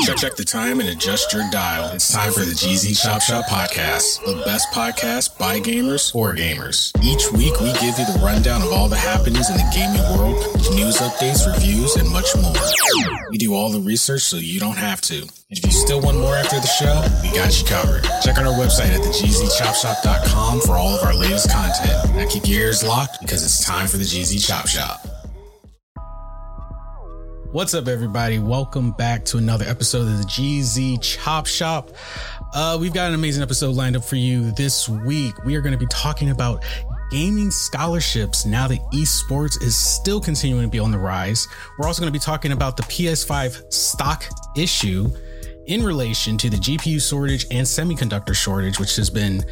Check, check the time and adjust your dial. It's time for the GZ Chop Shop Podcast, the best podcast by gamers for gamers. Each week, we give you the rundown of all the happenings in the gaming world, news updates, reviews, and much more. We do all the research so you don't have to. And if you still want more after the show, we got you covered. Check out our website at thegzchopshop.com for all of our latest content. Now keep your ears locked because it's time for the GZ Chop Shop. What's up, everybody? Welcome back to another episode of the GZ Chop Shop. Uh, we've got an amazing episode lined up for you this week. We are going to be talking about gaming scholarships now that esports is still continuing to be on the rise. We're also going to be talking about the PS5 stock issue in relation to the GPU shortage and semiconductor shortage, which has been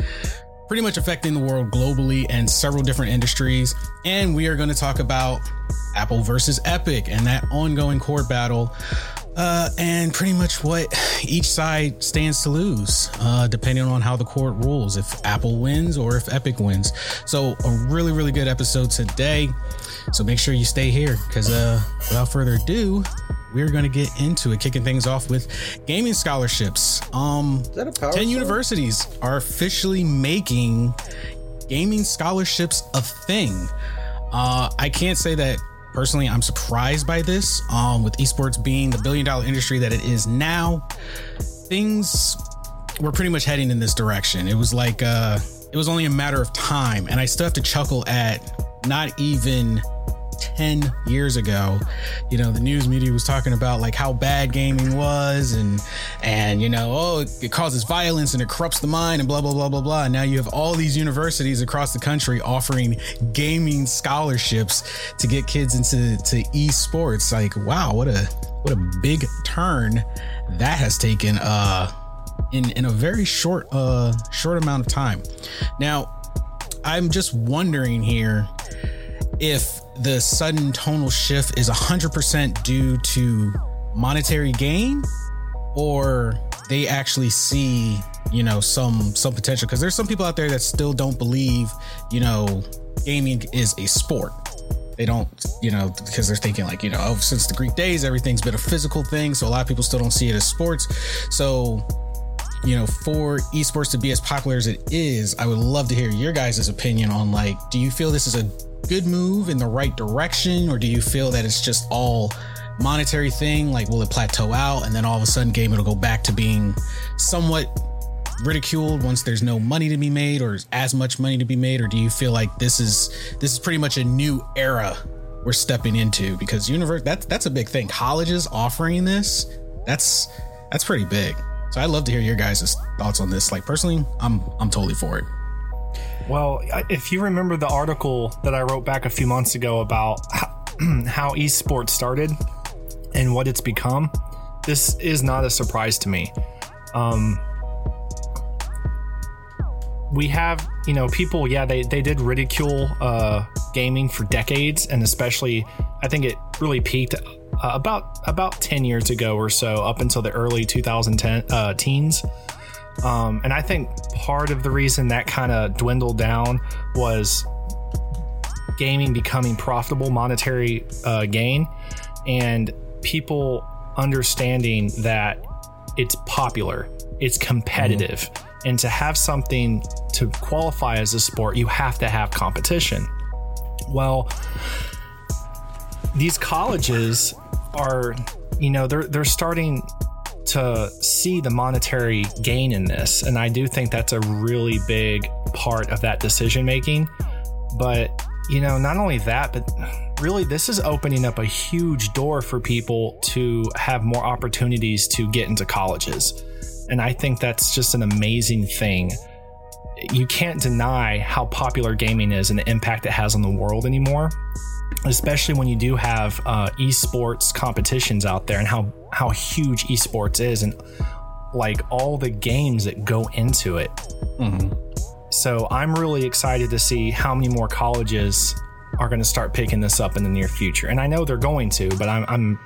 pretty much affecting the world globally and several different industries. And we are going to talk about Apple versus Epic and that ongoing court battle. Uh, and pretty much what each side stands to lose, uh, depending on how the court rules, if Apple wins or if Epic wins. So, a really, really good episode today. So, make sure you stay here because, uh, without further ado, we're going to get into it, kicking things off with gaming scholarships. Um, that a power 10 song? universities are officially making gaming scholarships a thing. Uh, I can't say that personally I'm surprised by this. Um, with esports being the billion dollar industry that it is now, things were pretty much heading in this direction. It was like uh, it was only a matter of time, and I still have to chuckle at not even 10 years ago you know the news media was talking about like how bad gaming was and and you know oh it causes violence and it corrupts the mind and blah blah blah blah blah. And now you have all these universities across the country offering gaming scholarships to get kids into to esports. Like wow what a what a big turn that has taken uh in in a very short uh short amount of time. Now i'm just wondering here if the sudden tonal shift is 100% due to monetary gain or they actually see you know some some potential. Because there's some people out there that still don't believe you know gaming is a sport. They don't you know because they're thinking like you know oh, since the greek days everything's been a physical thing so a lot of people still don't see it as sports. So you know, for esports to be as popular as it is, I would love to hear your guys' opinion on like, do you feel this is a good move in the right direction, or do you feel that it's just all monetary thing? Like, will it plateau out and then all of a sudden game it'll go back to being somewhat ridiculed once there's no money to be made or as much money to be made, or do you feel like this is this is pretty much a new era we're stepping into? Because universe that's that's a big thing. Colleges offering this, that's that's pretty big. So I'd love to hear your guys' thoughts on this. Like personally, I'm I'm totally for it. Well, if you remember the article that I wrote back a few months ago about how, esports started and what it's become, this is not a surprise to me. Um, we have, you know, people, yeah, they, they did ridicule uh, gaming for decades, and especially, I think it really peaked uh, about about 10 years ago or so, up until the early 2010 uh, teens. Um, and I think part of the reason that kind of dwindled down was gaming becoming profitable monetary uh, gain and people understanding that it's popular, it's competitive, and to have something to qualify as a sport, you have to have competition. Well, these colleges are, you know, they're they're starting to see the monetary gain in this, and I do think that's a really big part of that decision making. But you know, not only that, but really this is opening up a huge door for people to have more opportunities to get into colleges. And I think that's just an amazing thing. You can't deny how popular gaming is and the impact it has on the world anymore, especially when you do have uh, esports competitions out there and how, how huge esports is and like all the games that go into it. Mm-hmm. So I'm really excited to see how many more colleges are going to start picking this up in the near future. And I know they're going to, but I'm, I'm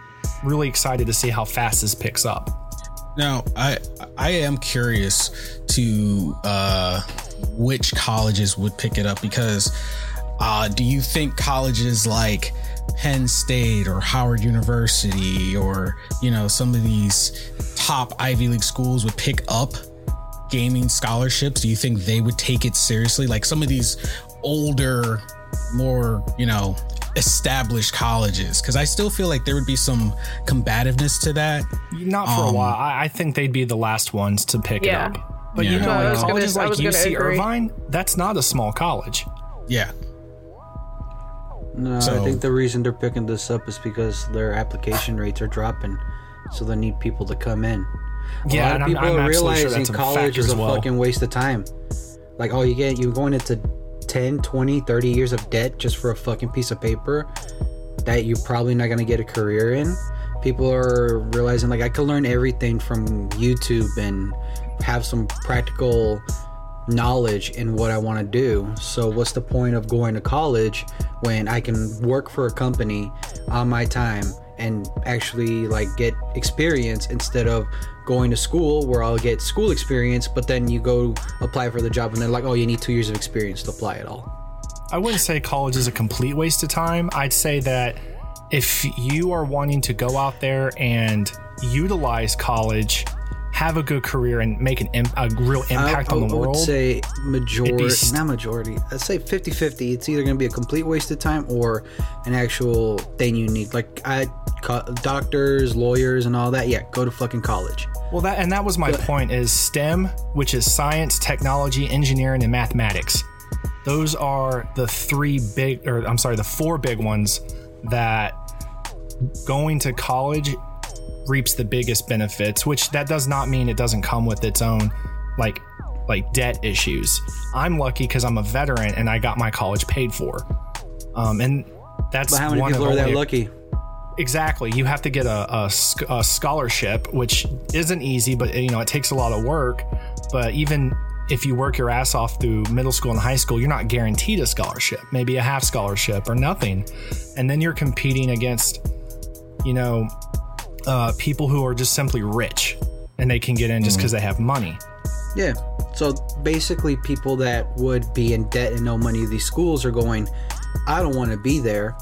really excited to see how fast this picks up. Now, I I am curious to uh, which colleges would pick it up because uh, do you think colleges like Penn State or Howard University or you know some of these top Ivy League schools would pick up gaming scholarships? Do you think they would take it seriously? Like some of these older, more, you know, established colleges because I still feel like there would be some combativeness to that. Not for um, a while. I, I, think they'd be the last ones to pick yeah. it up. But yeah. you know, no, like colleges gonna, like UC Irvine, that's not a small college. Yeah. No, so, I think the reason they're picking this up is because their application rates are dropping, so they need people to come in. A yeah, lot of people I'm, I'm are realizing sure college is a well. fucking waste of time. Like, oh, you get you're going into 10, 20, 30 years of debt just for a fucking piece of paper that you're probably not gonna get a career in. People are realizing like I could learn everything from YouTube and have some practical knowledge in what I want to do. So what's the point of going to college when I can work for a company on my time and actually like get experience instead of going to school where I'll get school experience, but then you go apply for the job and they're like, oh, you need two years of experience to apply at all. I wouldn't say college is a complete waste of time. I'd say that if you are wanting to go out there and utilize college, have a good career, and make an Im- a real impact I, I, on the I world, I would say majority, st- not majority. I'd say 50 50. It's either going to be a complete waste of time or an actual thing you need. Like, I doctors, lawyers, and all that. Yeah, go to fucking college. Well, that and that was my point. Is STEM, which is science, technology, engineering, and mathematics. Those are the three big, or I'm sorry, the four big ones that going to college reaps the biggest benefits. Which that does not mean it doesn't come with its own like like debt issues. I'm lucky because I'm a veteran and I got my college paid for. Um, and that's but how many people are that lucky? Exactly. You have to get a, a, a, scholarship, which isn't easy, but you know it takes a lot of work. But even if you work your ass off through middle school and high school, you're not guaranteed a scholarship. Maybe a half scholarship or nothing, and then you're competing against, you know, uh, people who are just simply rich and they can get in just because mm. they have money. Yeah. So basically, people that would be in debt and no money, these schools are going. I don't want to be there.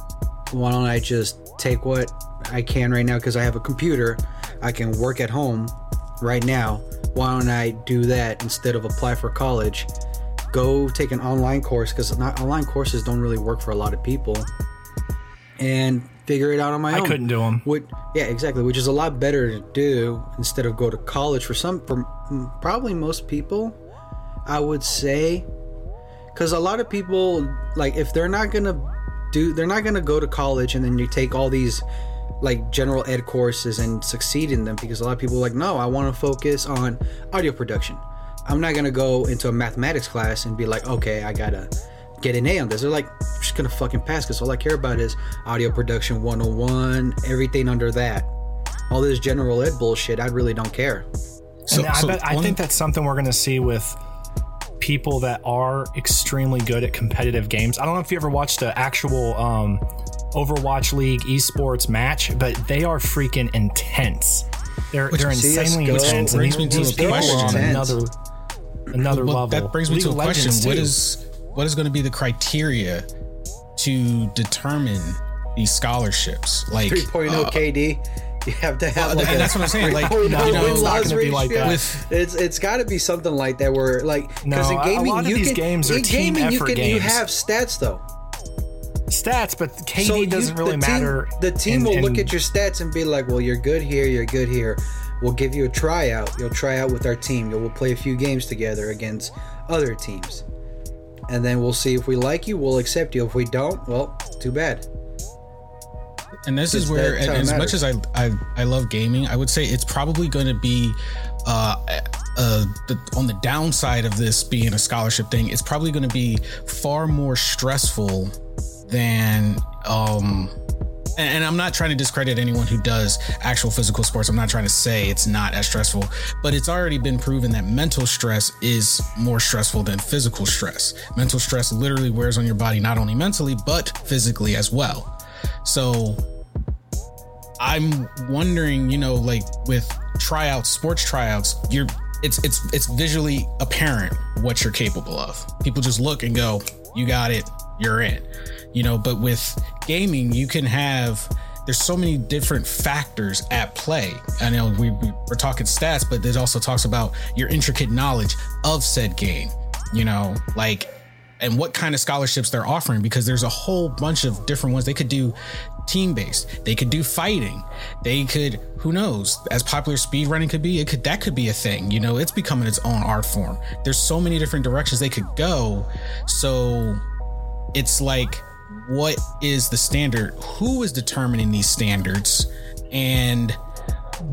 Why don't I just take what I can right now because I have a computer. I can work at home right now. Why don't I do that instead of apply for college? Go take an online course because online courses don't really work for a lot of people, and figure it out on my I own. I couldn't do them. What, yeah, exactly. Which is a lot better to do instead of go to college for some, for probably most people. I would say, because a lot of people like if they're not gonna do they're not going to go to college and then you take all these like general ed courses and succeed in them because a lot of people are like no i want to focus on audio production. I'm not going to go into a mathematics class and be like okay i gotta get an a on this. They're like I'm just gonna fucking pass because all i care about is audio production 101 everything under that. All this general ed bullshit i really don't care. So, I, bet, I think that's something we're going to see with people that are extremely good at competitive games. I don't know if you ever watched an actual um, Overwatch League esports match, but they are freaking intense. They're Which they're insanely CSGO intense, brings and these, me to a question. another another well, level. That brings me League to a question: What is what is going to be the criteria to determine these scholarships? Like 3.0 uh, KD. You have to have well, like and that's what I'm saying. Like, you know, it's not going to be like that. With, it's it's got to be something like that where like because no, in gaming a you these can games are in team gaming you can games. you have stats though. Stats, but KD so doesn't really the matter. Team, the team in, will in, look at your stats and be like, "Well, you're good here. You're good here. We'll give you a tryout. You'll try out with our team. You'll we'll play a few games together against other teams." and then we'll see if we like you. We'll accept you. If we don't, well, too bad. And this is where, as much as I, I I love gaming, I would say it's probably going to be uh, uh, the, on the downside of this being a scholarship thing, it's probably going to be far more stressful than um, and I'm not trying to discredit anyone who does actual physical sports. I'm not trying to say it's not as stressful, but it's already been proven that mental stress is more stressful than physical stress. Mental stress literally wears on your body, not only mentally, but physically as well. So I'm wondering, you know, like with tryouts, sports tryouts, you're it's it's it's visually apparent what you're capable of. People just look and go, "You got it, you're in." you know but with gaming you can have there's so many different factors at play. I know we, we are talking stats, but it also talks about your intricate knowledge of said game. You know, like and what kind of scholarships they're offering because there's a whole bunch of different ones. They could do team based, they could do fighting, they could who knows as popular speed running could be, it could that could be a thing. You know, it's becoming its own art form. There's so many different directions they could go. So it's like what is the standard? Who is determining these standards? And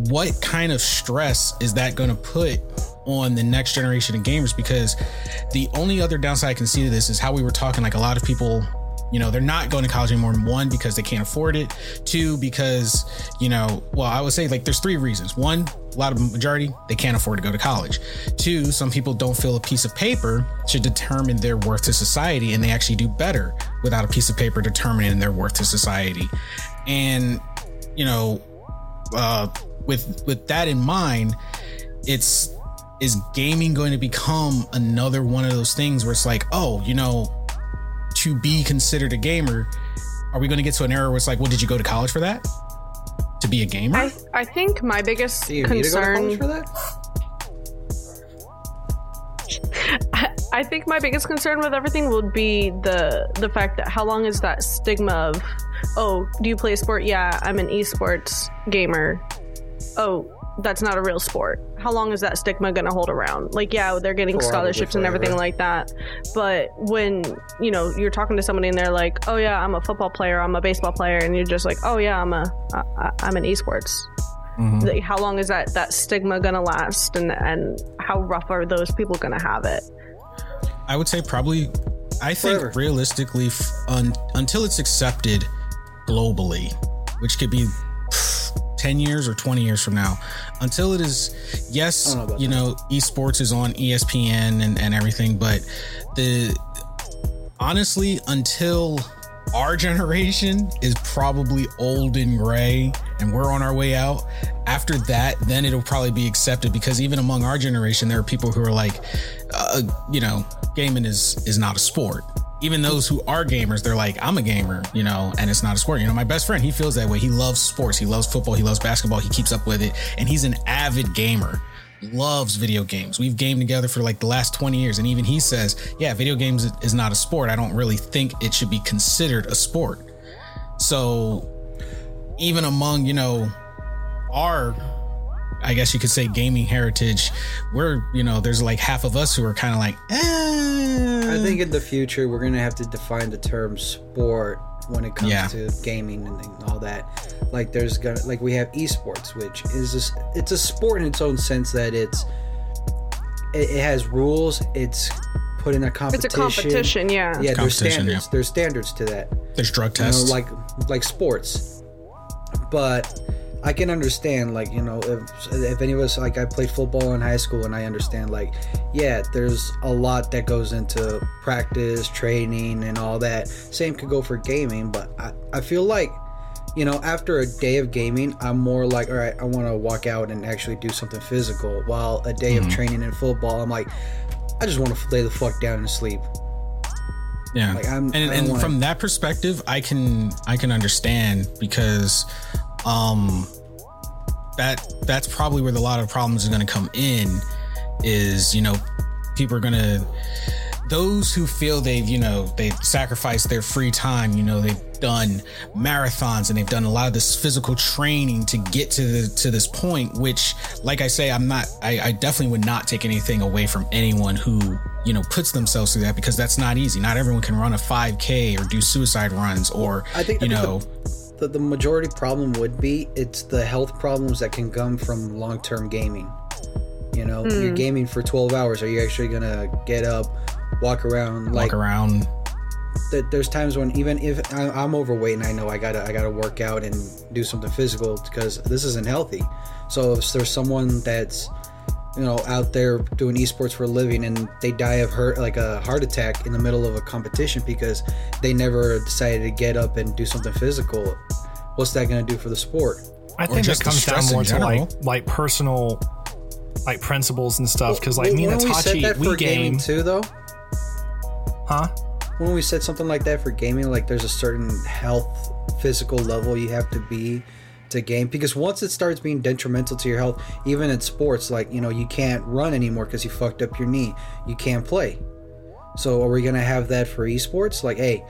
what kind of stress is that going to put on the next generation of gamers? Because the only other downside I can see to this is how we were talking, like a lot of people you know they're not going to college anymore one because they can't afford it two because you know well i would say like there's three reasons one a lot of majority they can't afford to go to college two some people don't feel a piece of paper should determine their worth to society and they actually do better without a piece of paper determining their worth to society and you know uh with with that in mind it's is gaming going to become another one of those things where it's like oh you know to be considered a gamer, are we going to get to an era where it's like, well, did you go to college for that? To be a gamer? I, I think my biggest concern. for that? I, I think my biggest concern with everything would be the the fact that how long is that stigma of, oh, do you play a sport? Yeah, I'm an esports gamer. Oh, that's not a real sport. How long is that stigma going to hold around? Like, yeah, they're getting Probably scholarships and everything like that. But when, you know, you're talking to somebody and they're like, oh, yeah, I'm a football player, I'm a baseball player, and you're just like, oh, yeah, I'm a, I, I'm an esports. Mm-hmm. Like, how long is that, that stigma going to last? And, and how rough are those people going to have it? I would say probably, I think Forever. realistically, un, until it's accepted globally, which could be 10 years or 20 years from now. Until it is yes know you know esports is on espn and, and everything but the honestly until our generation is probably old and gray and we're on our way out after that then it'll probably be accepted because even among our generation there are people who are like uh, you know gaming is is not a sport even those who are gamers, they're like, I'm a gamer, you know, and it's not a sport. You know, my best friend, he feels that way. He loves sports. He loves football. He loves basketball. He keeps up with it. And he's an avid gamer, loves video games. We've gamed together for like the last 20 years. And even he says, yeah, video games is not a sport. I don't really think it should be considered a sport. So even among, you know, our I guess you could say gaming heritage, we're, you know, there's like half of us who are kind of like, eh. I think in the future, we're going to have to define the term sport when it comes yeah. to gaming and all that. Like there's gonna, like we have esports, which is, a, it's a sport in its own sense that it's, it, it has rules. It's put in a competition. It's a competition, yeah. Yeah, there's standards. Yeah. There's standards to that. There's drug tests. You know, like, like sports. But I can understand, like, you know, if, if any of us, like, I played football in high school and I understand, like, yeah, there's a lot that goes into practice, training, and all that. Same could go for gaming, but I, I feel like, you know, after a day of gaming, I'm more like, all right, I want to walk out and actually do something physical. While a day mm-hmm. of training in football, I'm like, I just want to lay the fuck down and sleep. Yeah, like I'm, and, and wanna... from that perspective, I can I can understand because um that that's probably where a lot of problems are going to come in is you know people are going to those who feel they've you know they've sacrificed their free time you know they've done marathons and they've done a lot of this physical training to get to the, to this point which like i say i'm not I, I definitely would not take anything away from anyone who you know puts themselves through that because that's not easy. Not everyone can run a 5K or do suicide runs or I think you I think know. The, the, the majority problem would be it's the health problems that can come from long term gaming. You know, mm. you're gaming for 12 hours. Are you actually gonna get up, walk around, walk like around? That there's times when even if I'm overweight and I know I gotta I gotta work out and do something physical because this isn't healthy. So if there's someone that's you know out there doing esports for a living and they die of hurt like a heart attack in the middle of a competition because they never decided to get up and do something physical what's that going to do for the sport? I think it comes down more to like like personal like principles and stuff because like well, me and Itachi we, we game. too though. Huh? When we said something like that for gaming like there's a certain health physical level you have to be to game because once it starts being detrimental to your health, even in sports, like you know, you can't run anymore because you fucked up your knee, you can't play. So are we gonna have that for esports? Like, hey,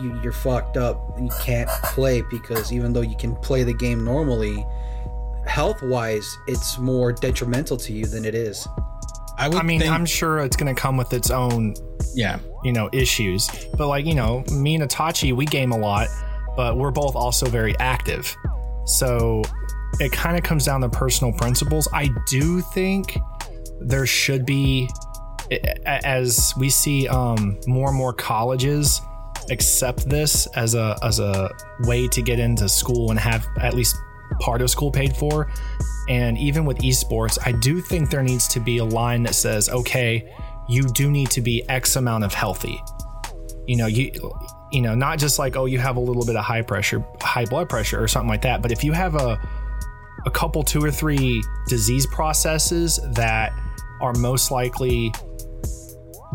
you, you're fucked up, you can't play because even though you can play the game normally, health wise, it's more detrimental to you than it is. I, I mean, think... I'm sure it's going to come with its own, yeah, you know, issues. But like, you know, me and Itachi, we game a lot, but we're both also very active. So it kind of comes down to personal principles. I do think there should be, as we see um, more and more colleges accept this as a as a way to get into school and have at least part of school paid for. And even with esports, I do think there needs to be a line that says, okay, you do need to be X amount of healthy. You know, you you know, not just like, oh, you have a little bit of high pressure, high blood pressure or something like that, but if you have a a couple two or three disease processes that are most likely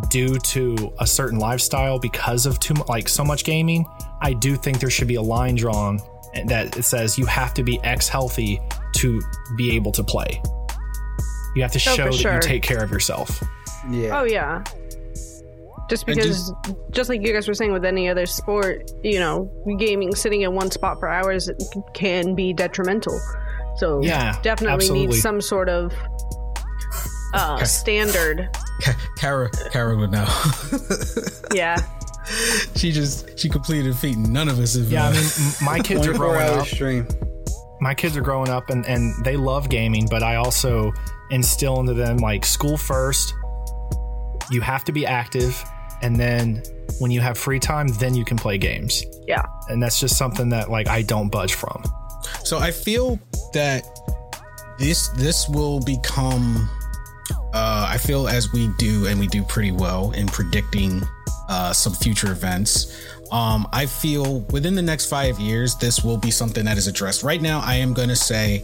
due to a certain lifestyle because of too much, like so much gaming, I do think there should be a line drawn that it says you have to be X healthy to be able to play. You have to oh, show that sure. you take care of yourself. Yeah. Oh yeah. Just because, just, just, like you guys were saying with any other sport, you know, gaming sitting in one spot for hours can be detrimental. So yeah, definitely absolutely. need some sort of uh, standard. Kara, Kara would know. yeah. She just she completed a feat none of us have. Yeah, I mean, my kids are growing up. Stream. My kids are growing up and and they love gaming, but I also instill into them like school first. You have to be active and then when you have free time, then you can play games. Yeah. And that's just something that like I don't budge from. So I feel that this this will become uh I feel as we do and we do pretty well in predicting uh some future events. Um I feel within the next 5 years this will be something that is addressed. Right now I am going to say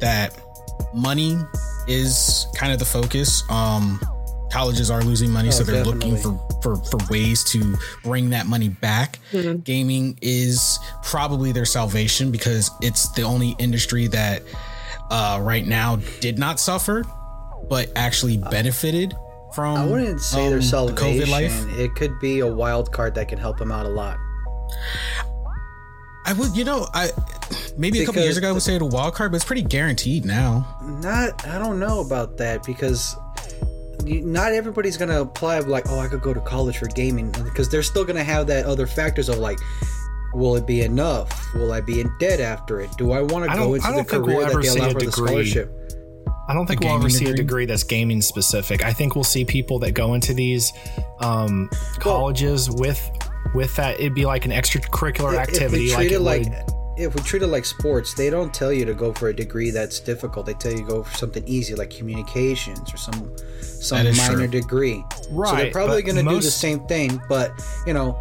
that money is kind of the focus. Um colleges are losing money, oh, so they're definitely. looking for, for for ways to bring that money back. Mm-hmm. Gaming is probably their salvation because it's the only industry that uh, right now did not suffer, but actually benefited from. I wouldn't say um, their salvation. The COVID life. It could be a wild card that can help them out a lot. I would, you know, I maybe because a couple years ago I would say it a wild card, but it's pretty guaranteed now. Not, I don't know about that because not everybody's gonna apply like oh i could go to college for gaming because they're still gonna have that other factors of like will it be enough will i be in debt after it do i want to go into the career we'll that they allow for the scholarship I don't think we'll ever see degree? a degree that's gaming specific. I think we'll see people that go into these um, colleges well, with with that. It'd be like an extracurricular activity. like, like would, if we treat it like sports, they don't tell you to go for a degree that's difficult. They tell you to go for something easy like communications or some some minor true. degree. Right. So they're probably going to most... do the same thing, but you know,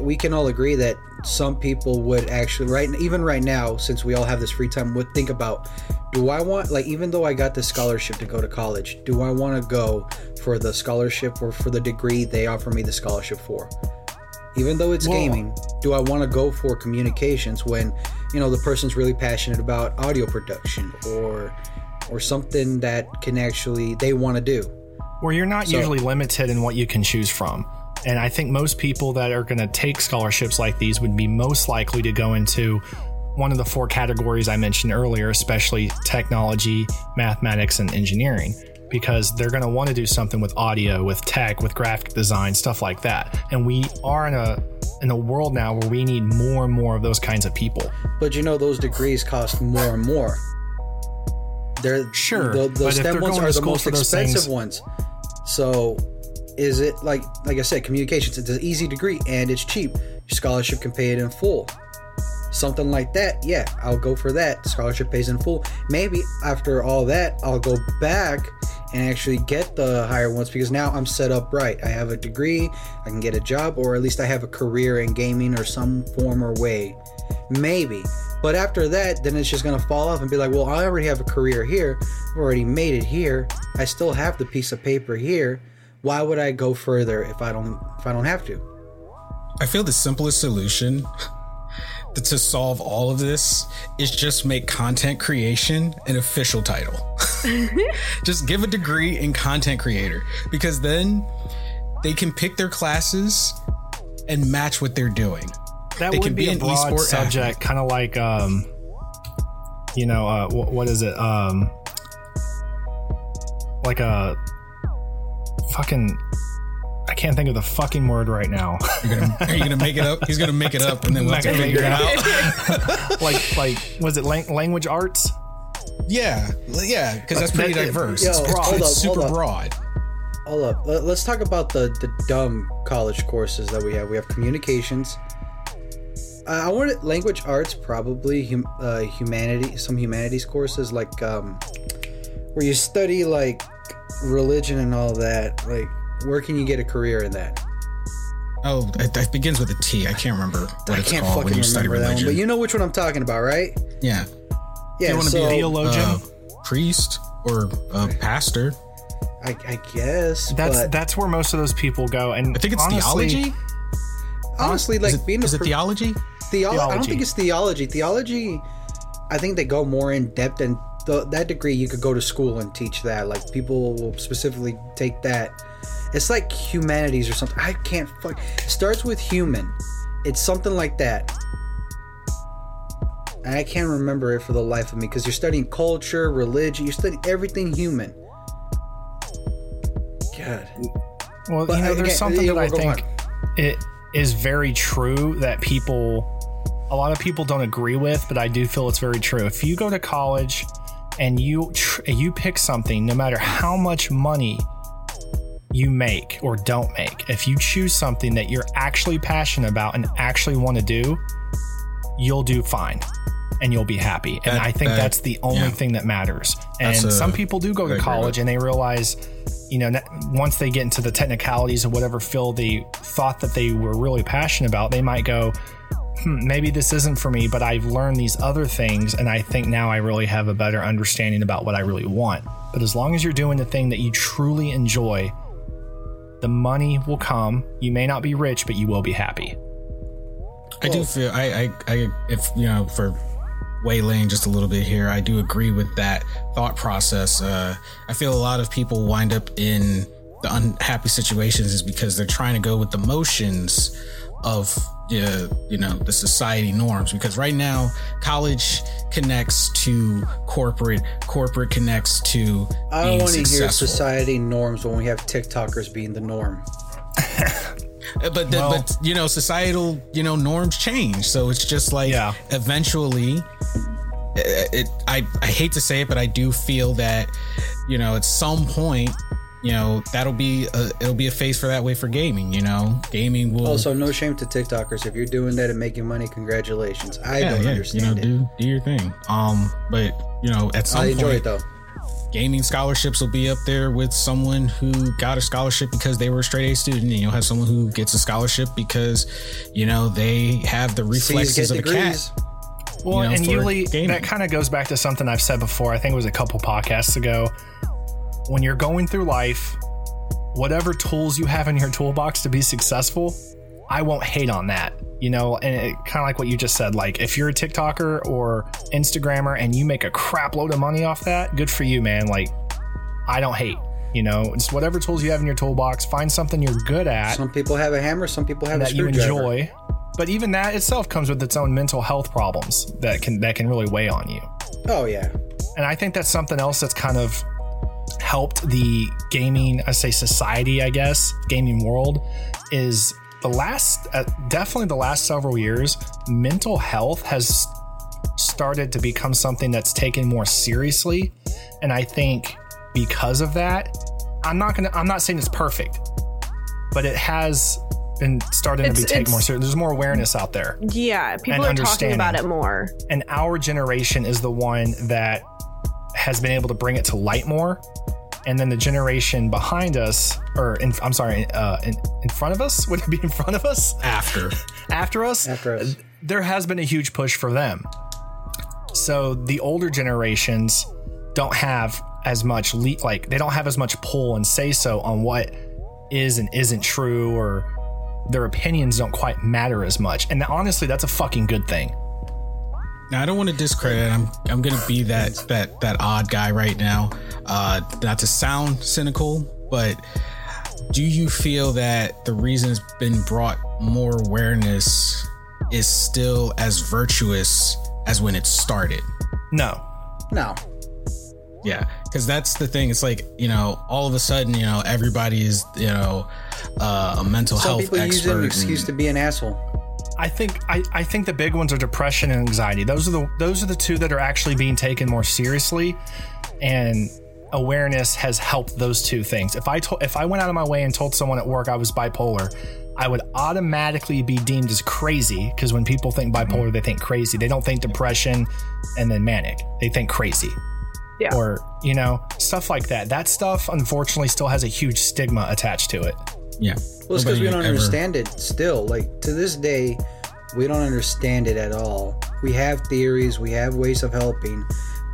we can all agree that some people would actually right even right now since we all have this free time would think about do I want like even though I got the scholarship to go to college, do I want to go for the scholarship or for the degree they offer me the scholarship for? even though it's Whoa. gaming do i want to go for communications when you know the person's really passionate about audio production or or something that can actually they want to do where you're not so, usually limited in what you can choose from and i think most people that are going to take scholarships like these would be most likely to go into one of the four categories i mentioned earlier especially technology mathematics and engineering because they're going to want to do something with audio, with tech, with graphic design, stuff like that. And we are in a in a world now where we need more and more of those kinds of people. But you know, those degrees cost more and more. They're sure. The, the STEM ones are the most expensive things, ones. So, is it like like I said, communications? It's an easy degree and it's cheap. Your scholarship can pay it in full something like that, yeah, I'll go for that. Scholarship pays in full. Maybe after all that, I'll go back and actually get the higher ones because now I'm set up right. I have a degree, I can get a job, or at least I have a career in gaming or some form or way. Maybe. But after that, then it's just gonna fall off and be like, well, I already have a career here. I've already made it here. I still have the piece of paper here. Why would I go further if I don't if I don't have to? I feel the simplest solution to solve all of this is just make content creation an official title. just give a degree in content creator because then they can pick their classes and match what they're doing. That they would be, be a broad subject, kind of like, um, you know, uh, what, what is it? Um, like a fucking I can't think of the fucking word right now. Gonna, are you gonna make it up? He's gonna make it up, and then we'll have to figure it out. like, like, was it lang- language arts? Yeah, yeah, because that's pretty diverse. Yo, it's, broad. It's super broad. Hold up. Let's talk about the the dumb college courses that we have. We have communications. Uh, I wanted language arts, probably hum, uh, humanity, some humanities courses like um, where you study like religion and all that, like where can you get a career in that? Oh, it, begins with a T. I can't remember what I it's can't called when you study religion. One, but you know which one I'm talking about, right? Yeah. Yeah. you want to so, be a theologian, uh, priest, or a pastor? I, I guess that's but, that's where most of those people go. And I think it's honestly, theology. Honestly, like is it, being is a, it theology? Theolo- theology? I don't think it's theology. Theology, I think they go more in depth and that degree you could go to school and teach that. Like people will specifically take that it's like humanities or something. I can't fuck. It starts with human. It's something like that. And I can't remember it for the life of me because you're studying culture, religion, you're studying everything human. God. Well, but you know, there's again, something that I think it is very true that people, a lot of people don't agree with, but I do feel it's very true. If you go to college and you you pick something, no matter how much money you make or don't make, if you choose something that you're actually passionate about and actually want to do, you'll do fine and you'll be happy. And that, I think that, that's the only yeah. thing that matters. And a, some people do go to college and they realize, you know, once they get into the technicalities of whatever field they thought that they were really passionate about, they might go, hmm, maybe this isn't for me, but I've learned these other things. And I think now I really have a better understanding about what I really want. But as long as you're doing the thing that you truly enjoy, the money will come. You may not be rich, but you will be happy. I do feel I, I, I if you know for waylaying just a little bit here, I do agree with that thought process. Uh, I feel a lot of people wind up in the unhappy situations is because they're trying to go with the motions of uh, you know the society norms. Because right now college connects to corporate corporate connects to i don't want to hear society norms when we have tiktokers being the norm. But the, well, but you know societal you know norms change. So it's just like yeah. eventually it, it I, I hate to say it but i do feel that you know at some point you know that'll be a, it'll be a face for that way for gaming you know gaming will also no shame to tiktokers if you're doing that and making money congratulations i yeah, don't yeah, understand you know it. do do your thing um but you know at some I enjoy point, it though gaming scholarships will be up there with someone who got a scholarship because they were a straight A student, and you'll have someone who gets a scholarship because you know they have the reflexes of degrees. a cat. Well, you know, and Yuli, that kind of goes back to something I've said before. I think it was a couple podcasts ago when you're going through life, whatever tools you have in your toolbox to be successful, I won't hate on that. You know, and it kind of like what you just said. Like, if you're a TikToker or Instagrammer and you make a crap load of money off that, good for you, man. Like, I don't hate. You know, just whatever tools you have in your toolbox, find something you're good at. Some people have a hammer, some people have a hammer that you enjoy. But even that itself comes with its own mental health problems that can that can really weigh on you. Oh yeah. And I think that's something else that's kind of helped the gaming, I say society, I guess, gaming world is the last, uh, definitely the last several years, mental health has started to become something that's taken more seriously. And I think because of that, I'm not gonna, I'm not saying it's perfect, but it has been starting it's, to be taken more serious. There's more awareness out there. Yeah, people are talking about it more. And our generation is the one that has been able to bring it to light more. And then the generation behind us, or in, I'm sorry, uh, in, in front of us, would it be in front of us? After. After us? After us. There has been a huge push for them. So the older generations don't have as much le- like they don't have as much pull and say so on what is and isn't true or their opinions don't quite matter as much. And honestly, that's a fucking good thing. Now I don't want to discredit. I'm I'm gonna be that that that odd guy right now. Uh, not to sound cynical, but do you feel that the reason it's been brought more awareness is still as virtuous as when it started? No. No. Yeah, because that's the thing. It's like you know, all of a sudden, you know, everybody is you know uh, a mental Some health people expert. use an excuse and, to be an asshole. I think I, I think the big ones are depression and anxiety. Those are the those are the two that are actually being taken more seriously, and awareness has helped those two things. If I told if I went out of my way and told someone at work I was bipolar, I would automatically be deemed as crazy because when people think bipolar, they think crazy. They don't think depression and then manic. They think crazy. Yeah. Or, you know, stuff like that. That stuff unfortunately still has a huge stigma attached to it. Yeah. Well, it's because we don't ever... understand it still. Like to this day, we don't understand it at all. We have theories, we have ways of helping,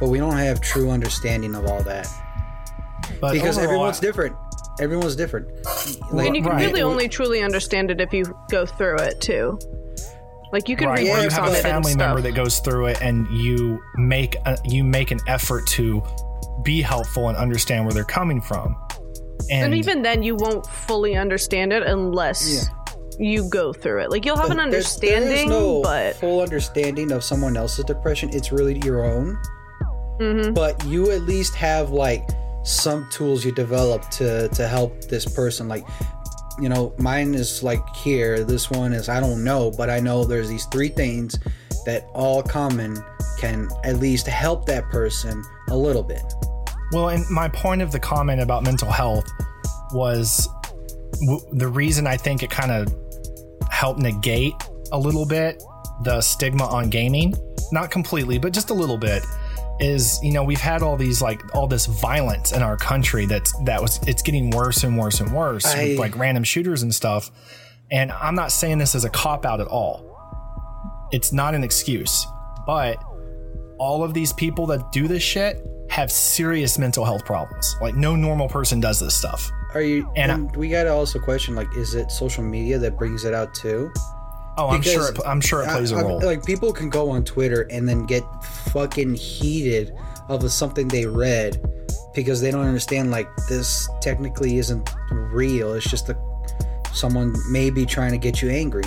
but we don't have true understanding of all that. But because overall, everyone's different. Everyone's different. Like, and you can right. really only truly understand it if you go through it too. Like you can right. read you have a family member that goes through it, and you make a, you make an effort to be helpful and understand where they're coming from. And, and even then, you won't fully understand it unless yeah. you go through it. Like you'll have an understanding, there, no but full understanding of someone else's depression. It's really your own. Mm-hmm. But you at least have like some tools you develop to to help this person. Like you know, mine is like here. This one is I don't know, but I know there's these three things that all common can at least help that person a little bit. Well, and my point of the comment about mental health was w- the reason I think it kind of helped negate a little bit the stigma on gaming. Not completely, but just a little bit. Is you know we've had all these like all this violence in our country that's that was it's getting worse and worse and worse I, with like random shooters and stuff. And I'm not saying this as a cop out at all. It's not an excuse, but all of these people that do this shit have serious mental health problems. Like no normal person does this stuff. Are you? And, and I, we gotta also question like, is it social media that brings it out too? Oh, I'm sure. It, I'm sure it plays I, a role. I, like people can go on Twitter and then get fucking heated of something they read because they don't understand. Like this technically isn't real. It's just a someone maybe trying to get you angry.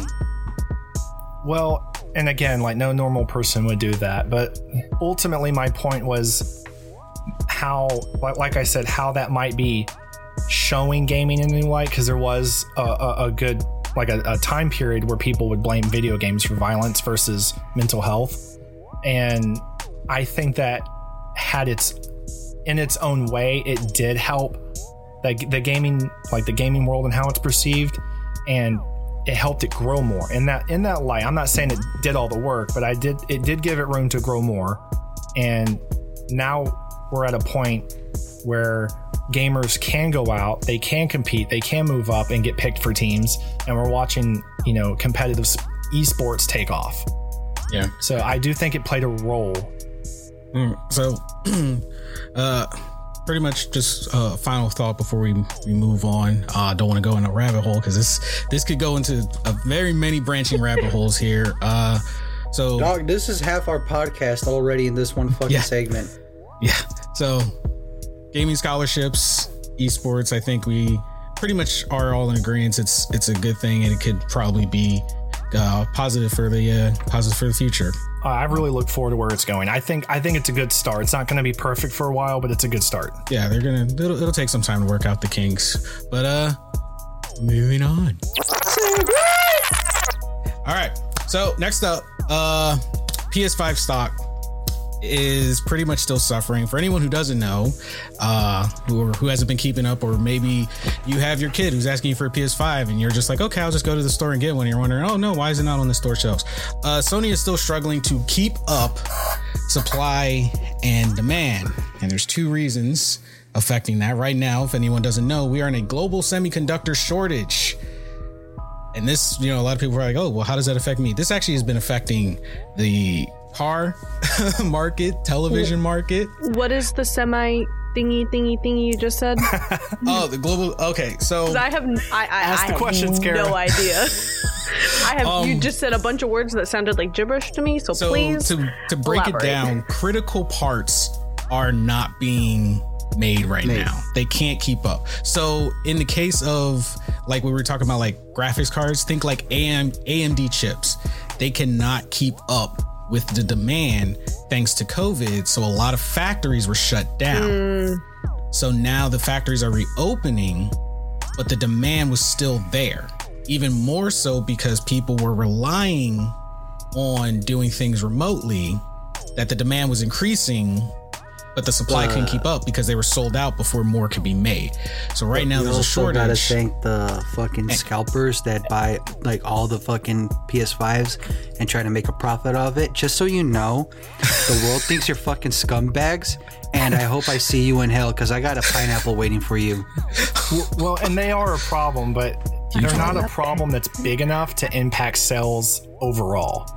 Well, and again, like no normal person would do that. But ultimately, my point was how, like I said, how that might be showing gaming in a new light because there was a, a, a good like a, a, time period where people would blame video games for violence versus mental health. And i think that had its in its own way it did help like the gaming like the gaming world and how it's perceived. And it helped it grow more. In that in that light i'm not saying it did all the work but i did it did give it room to grow more. And now we're at a point where gamers can go out, they can compete, they can move up and get picked for teams, and we're watching, you know, competitive esports take off. Yeah. So I do think it played a role. Mm, so, uh, pretty much just a uh, final thought before we, we move on. I uh, don't want to go in a rabbit hole because this this could go into a very many branching rabbit holes here. Uh, so, dog, this is half our podcast already in this one fucking yeah. segment. Yeah. So, gaming scholarships, esports. I think we pretty much are all in agreement. It's it's a good thing, and it could probably be uh, positive for the uh, positive for the future. uh, I really look forward to where it's going. I think I think it's a good start. It's not going to be perfect for a while, but it's a good start. Yeah, they're gonna. It'll, it'll take some time to work out the kinks, but uh, moving on. All right. So next up, uh, PS5 stock is pretty much still suffering. For anyone who doesn't know, uh, who, who hasn't been keeping up, or maybe you have your kid who's asking you for a PS5 and you're just like, okay, I'll just go to the store and get one. You're wondering, oh no, why is it not on the store shelves? Uh, Sony is still struggling to keep up supply and demand. And there's two reasons affecting that right now. If anyone doesn't know, we are in a global semiconductor shortage. And this, you know, a lot of people are like, oh, well, how does that affect me? This actually has been affecting the car market, television market. What is the semi thingy thingy thingy you just said? oh, the global. Okay, so I have I I, Ask I the questions, Kara. no idea. I have um, you just said a bunch of words that sounded like gibberish to me. So, so please to to break elaborate. it down, critical parts are not being made right made. now. They can't keep up. So in the case of like we were talking about like graphics cards, think like AM AMD chips. They cannot keep up with the demand thanks to COVID. So a lot of factories were shut down. Mm. So now the factories are reopening, but the demand was still there. Even more so because people were relying on doing things remotely, that the demand was increasing but the supply uh, couldn't keep up because they were sold out before more could be made. So right now there's a shortage. Gotta thank the fucking scalpers that buy like all the fucking PS5s and try to make a profit of it. Just so you know, the world thinks you're fucking scumbags, and I hope I see you in hell because I got a pineapple waiting for you. Well, and they are a problem, but they're not a problem that's big enough to impact sales overall.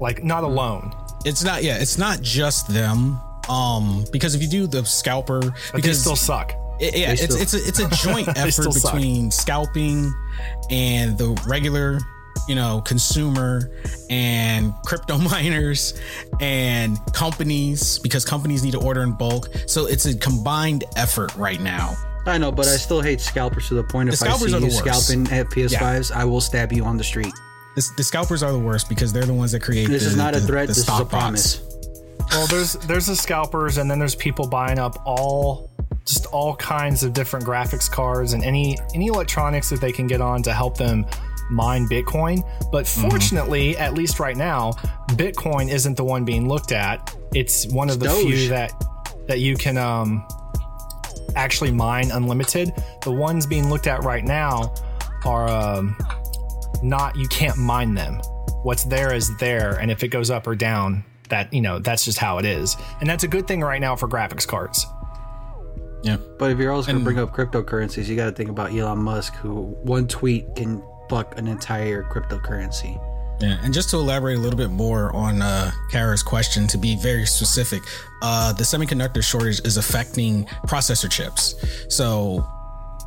Like not alone. It's not. Yeah, it's not just them um, because if you do the scalper, but because still suck. It, yeah, it's it's a, it's a joint effort between suck. scalping and the regular, you know, consumer and crypto miners and companies because companies need to order in bulk. So it's a combined effort right now. I know, but I still hate scalpers to the point the if I see you scalping at PS5s, yeah. I will stab you on the street. The, the, scalpers are the worst because they're the ones that create. This the, is not a threat. this is a promise. Well, there's there's the scalpers, and then there's people buying up all just all kinds of different graphics cards and any any electronics that they can get on to help them mine Bitcoin. But mm-hmm. fortunately, mm-hmm. at least right now, Bitcoin isn't the one being looked at. It's one of the Doge. few that that you can um, actually mine unlimited. The ones being looked at right now are um, not. You can't mine them. What's there is there, and if it goes up or down, that you know that's just how it is, and that's a good thing right now for graphics cards. Yeah, but if you're also going to bring up cryptocurrencies, you got to think about Elon Musk, who one tweet can fuck an entire cryptocurrency. Yeah, and just to elaborate a little bit more on uh, Kara's question, to be very specific, uh, the semiconductor shortage is affecting processor chips. So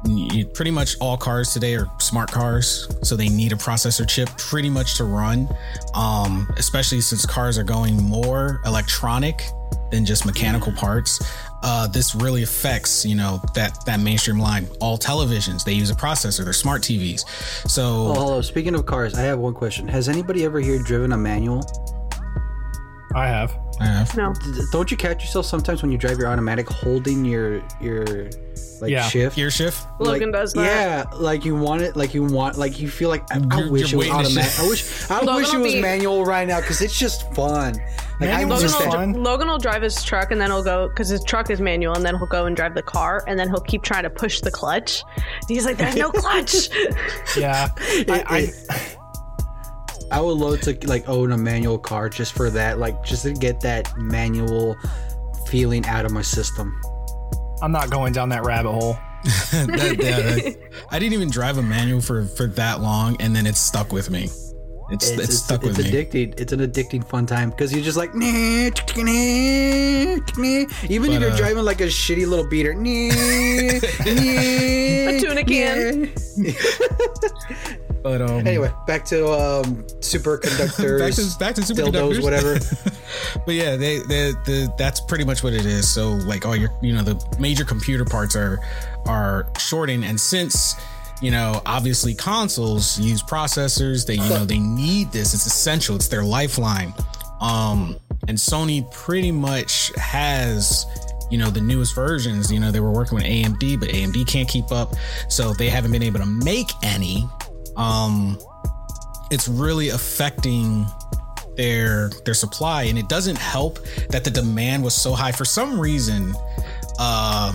you, pretty much all cars today are smart cars, so they need a processor chip pretty much to run. Um, especially since cars are going more electronic than just mechanical parts. Uh, this really affects, you know, that that mainstream line. All televisions they use a processor. They're smart TVs. So, oh, hello. Speaking of cars, I have one question. Has anybody ever here driven a manual? I have. I. No. Don't you catch yourself sometimes when you drive your automatic holding your your like yeah. shift? Gear shift? Logan like, does that. Yeah, like you want it, like you want, like you feel like I, I wish it was automatic. I wish I Logan wish it was be... manual right now because it's just fun. Like I Logan, will, fun. Logan will drive his truck and then he'll go because his truck is manual and then he'll go and drive the car and then he'll keep trying to push the clutch. He's like, "There's no clutch." yeah, I, I I would love to like own a manual car just for that, like just to get that manual feeling out of my system. I'm not going down that rabbit hole. that, that, I didn't even drive a manual for for that long, and then it's stuck with me. It's, it's, it's stuck it's, with it's me. addicting. It's an addicting fun time because you're just like, nah, even but, if you're uh, driving like a shitty little beater, a tuna can. But um, anyway, back to um, superconductors. back to back to superconductors, dildos, whatever. but yeah, they, they, they, that's pretty much what it is. So like all your, you know, the major computer parts are are shorting, and since you know, obviously consoles use processors. They, you know, they need this. It's essential. It's their lifeline. Um, and Sony pretty much has you know the newest versions you know they were working with amd but amd can't keep up so they haven't been able to make any um it's really affecting their their supply and it doesn't help that the demand was so high. For some reason uh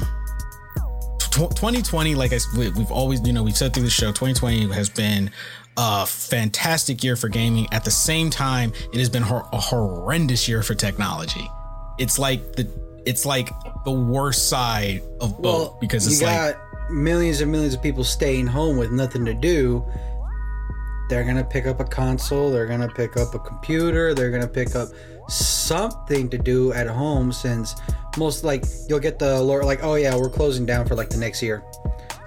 2020 like I, we've always you know we've said through the show 2020 has been a fantastic year for gaming. At the same time it has been a horrendous year for technology. It's like the it's like the worst side of both well, because it's like millions and millions of people staying home with nothing to do they're gonna pick up a console they're gonna pick up a computer they're gonna pick up something to do at home since most like you'll get the alert like oh yeah we're closing down for like the next year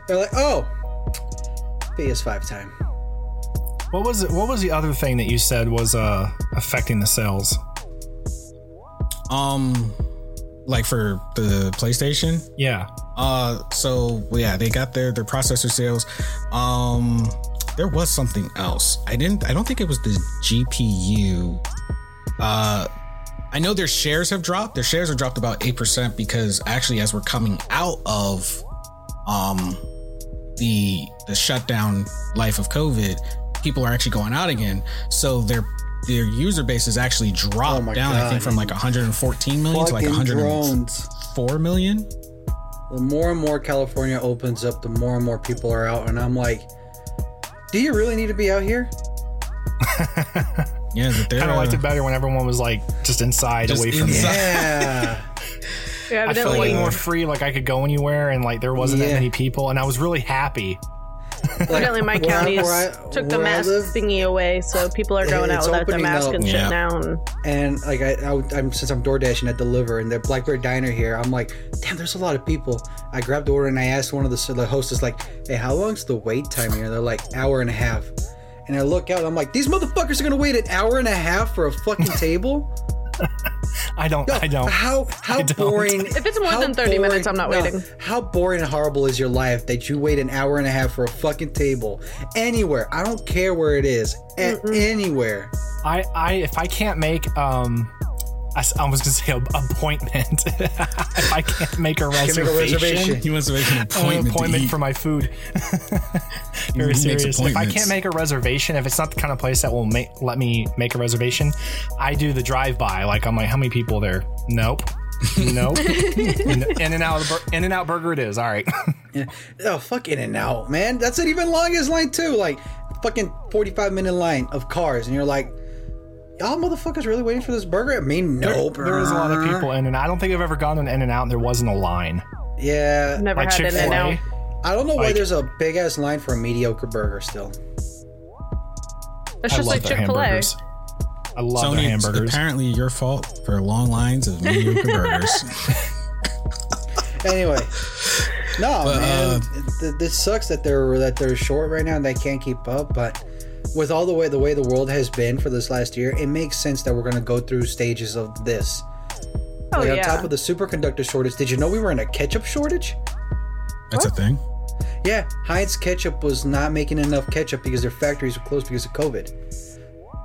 they're like oh ps5 time what was it what was the other thing that you said was uh affecting the sales um like for the PlayStation. Yeah. Uh, so yeah, they got their their processor sales. Um, there was something else. I didn't. I don't think it was the GPU. Uh, I know their shares have dropped. Their shares have dropped about eight percent because actually, as we're coming out of um the the shutdown life of COVID, people are actually going out again. So their their user base has actually dropped oh down. God. I think from like 114 million to like 104 million. The more and more California opens up, the more and more people are out, and I'm like, do you really need to be out here? yeah, kind of liked it better when everyone was like just inside, just away from inside. Yeah. yeah I felt like more free, like I could go anywhere, and like there wasn't yeah. that many people, and I was really happy Evidently, my county took the mask live, thingy away, so people are going out without their mask up. and shit yeah. now. And, and like I, I, am since I'm door dashing, I deliver, and the Blackbird Diner here. I'm like, damn, there's a lot of people. I grabbed the order and I asked one of the the hostess like, hey, how long's the wait time here? They're like, hour and a half. And I look out, I'm like, these motherfuckers are gonna wait an hour and a half for a fucking table. I don't. No, I don't. How how don't. boring? If it's more than thirty boring, minutes, I'm not no, waiting. How boring and horrible is your life that you wait an hour and a half for a fucking table anywhere? I don't care where it is. At anywhere. I I if I can't make um I, I was going to say appointment. if I can't make a reservation, make a reservation. he wants to make an uh, appointment, an appointment for my food. Very serious. If I can't make a reservation, if it's not the kind of place that will make let me make a reservation, I do the drive by. Like I'm like, how many people there? Nope. nope. in, and out, in and out burger it is. All right. oh fuck in and out, man. That's an even longest line too. Like fucking 45 minute line of cars, and you're like, y'all motherfuckers really waiting for this burger? I mean, nope. There, there was a lot of people in, and I don't think I've ever gone to an In and Out and there wasn't a line. Yeah, never like had In and Out. I don't know like, why there's a big ass line for a mediocre burger still. It's just like Chick Fil A. I love Sony, their hamburgers. Apparently, your fault for long lines of mediocre burgers. anyway, no but, man, uh, this sucks that they're that they're short right now and they can't keep up. But with all the way the way the world has been for this last year, it makes sense that we're going to go through stages of this. Oh, like yeah. on top of the superconductor shortage, did you know we were in a ketchup shortage? That's what? a thing. Yeah, Heinz ketchup was not making enough ketchup because their factories were closed because of COVID.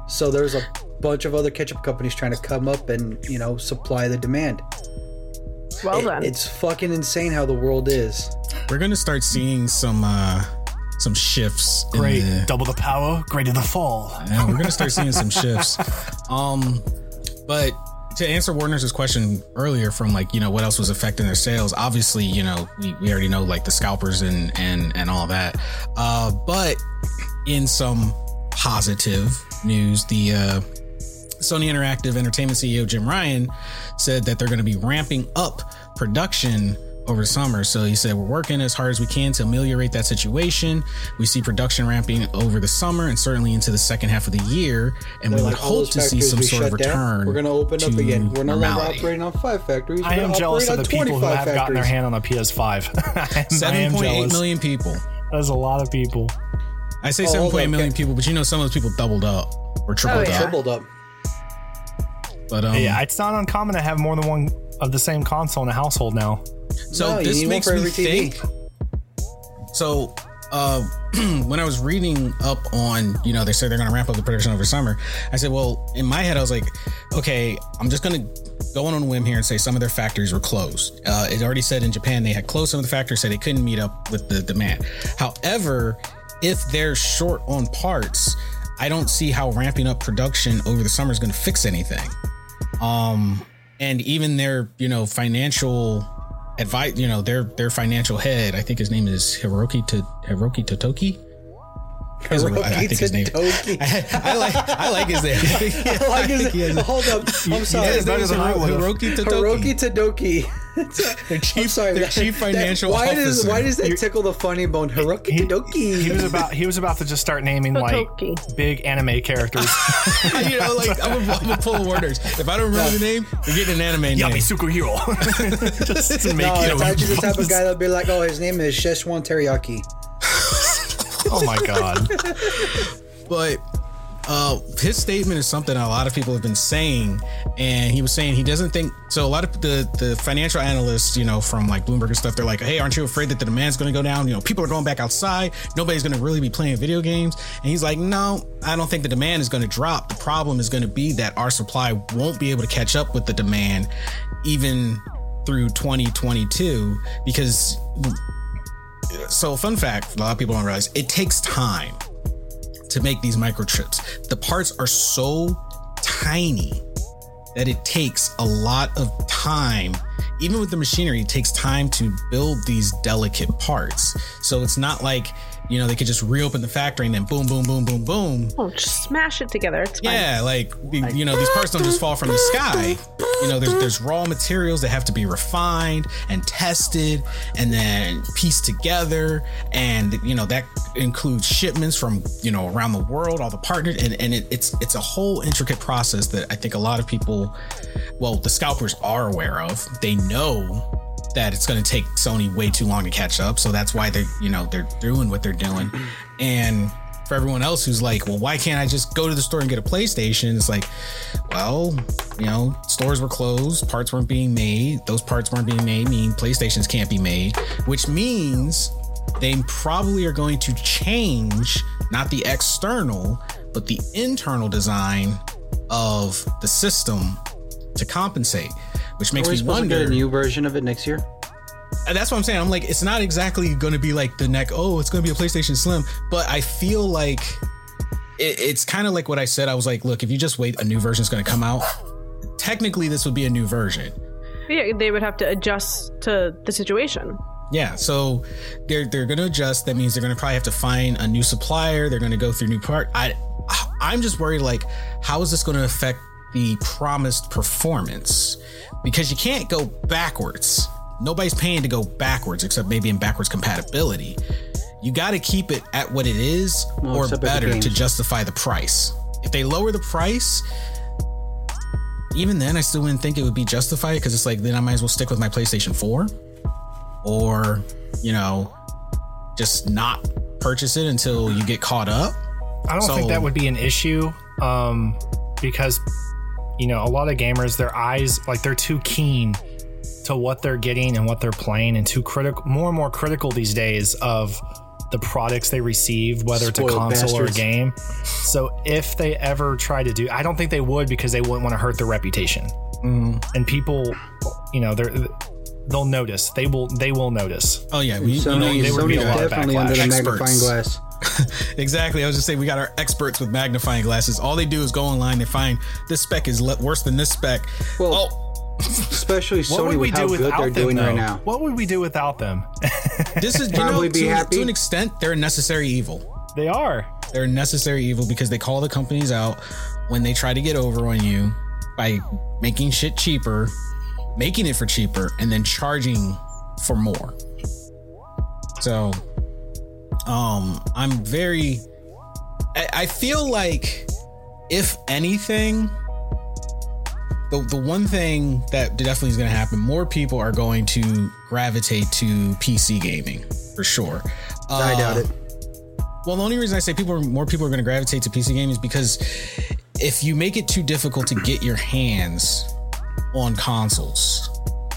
So there's a bunch of other ketchup companies trying to come up and you know supply the demand. Well it, then, it's fucking insane how the world is. We're gonna start seeing some uh some shifts. Great, the, double the power, greater the fall. Yeah, we're gonna start seeing some shifts. Um, but to answer Warner's question earlier from like you know what else was affecting their sales obviously you know we, we already know like the scalpers and and and all that uh but in some positive news the uh Sony Interactive Entertainment CEO Jim Ryan said that they're going to be ramping up production over summer. So he said, We're working as hard as we can to ameliorate that situation. We see production ramping over the summer and certainly into the second half of the year. And They're we would hope to see some sort of return. Down. We're going to open up again. We're no longer operating on five factories. We're I am jealous of the people who have factories. gotten their hand on a PS5. 7.8 million people. That's a lot of people. I say oh, 7.8 million okay. people, but you know, some of those people doubled up or tripled oh, yeah. up. Tripled up. But um, yeah, it's not uncommon to have more than one of the same console in a household now. So no, this makes me think. So uh, when I was reading up on, you know, they said they're going to ramp up the production over summer. I said, well, in my head, I was like, okay, I'm just going to go on a whim here and say some of their factories were closed. Uh, it already said in Japan they had closed some of the factories, said they couldn't meet up with the demand. However, if they're short on parts, I don't see how ramping up production over the summer is going to fix anything. Um, and even their, you know, financial advice, you know, their their financial head, I think his name is Hiroki to Hiroki Totoki. I, I, think his name. I, I, like I like his name. I like his name. Hold up, I'm sorry. His name is Hiroki Totoki. Hiroki Totoki. their chief, sorry, their chief financial why officer. Does, why does that tickle the funny bone? Hiroki he, Totoki. He was about he was about to just start naming like big anime characters. you know, like I'm a, I'm a pull of orders. If I don't remember yeah. the name, you're getting an anime name. Yami Sukuhiro. just to make no, it's actually the type of guy that'll be like, oh, his name is Szechuan Teriyaki. oh my god. but uh, his statement is something a lot of people have been saying, and he was saying he doesn't think so. A lot of the the financial analysts, you know, from like Bloomberg and stuff, they're like, "Hey, aren't you afraid that the demand's going to go down? You know, people are going back outside. Nobody's going to really be playing video games." And he's like, "No, I don't think the demand is going to drop. The problem is going to be that our supply won't be able to catch up with the demand, even through 2022, because." So, fun fact: a lot of people don't realize it takes time to make these microchips. The parts are so tiny that it takes a lot of time. Even with the machinery, it takes time to build these delicate parts. So it's not like you know, they could just reopen the factory and then boom, boom, boom, boom, boom. Oh, just smash it together. It's fine. Yeah, like you know, these parts don't just fall from the sky. You know, there's there's raw materials that have to be refined and tested and then pieced together, and you know that includes shipments from you know around the world, all the partners, and and it, it's it's a whole intricate process that I think a lot of people, well, the scalpers are aware of. They know that it's going to take Sony way too long to catch up. So that's why they're, you know, they're doing what they're doing. And for everyone else who's like, well, why can't I just go to the store and get a PlayStation? It's like, well, you know, stores were closed, parts weren't being made. Those parts weren't being made, mean PlayStations can't be made, which means they probably are going to change not the external, but the internal design of the system to compensate which makes me wonder. a new version of it next year. And that's what I'm saying. I'm like, it's not exactly going to be like the neck. Oh, it's going to be a PlayStation Slim, but I feel like it, it's kind of like what I said. I was like, look, if you just wait, a new version is going to come out. Technically, this would be a new version. Yeah, they would have to adjust to the situation. Yeah, so they're they're going to adjust. That means they're going to probably have to find a new supplier. They're going to go through new part. I I'm just worried like how is this going to affect the promised performance? because you can't go backwards. Nobody's paying to go backwards except maybe in backwards compatibility. You got to keep it at what it is well, or better to justify the price. If they lower the price, even then, I still wouldn't think it would be justified because it's like then I might as well stick with my PlayStation 4 or, you know, just not purchase it until you get caught up. I don't so, think that would be an issue um, because you know, a lot of gamers, their eyes, like they're too keen to what they're getting and what they're playing and too critical, more and more critical these days of the products they receive, whether Spoiled it's a console bastards. or a game. So if they ever try to do, I don't think they would because they wouldn't want to hurt their reputation. Mm. And people, you know, they're they'll notice. They will. They will notice. Oh yeah, we, Sony, you know, Sony definitely under the magnifying glass. exactly. I was just saying we got our experts with magnifying glasses. All they do is go online and find this spec is le- worse than this spec. Well, oh. especially Sony with how good they're them, doing though? right now. What would we do without them? this is probably know, be to, happy to an extent. They're a necessary evil. They are. They're a necessary evil because they call the companies out when they try to get over on you by making shit cheaper, making it for cheaper, and then charging for more. So um, I'm very. I, I feel like, if anything, the the one thing that definitely is going to happen, more people are going to gravitate to PC gaming for sure. Uh, I doubt it. Well, the only reason I say people are, more people are going to gravitate to PC gaming is because if you make it too difficult to get your hands on consoles,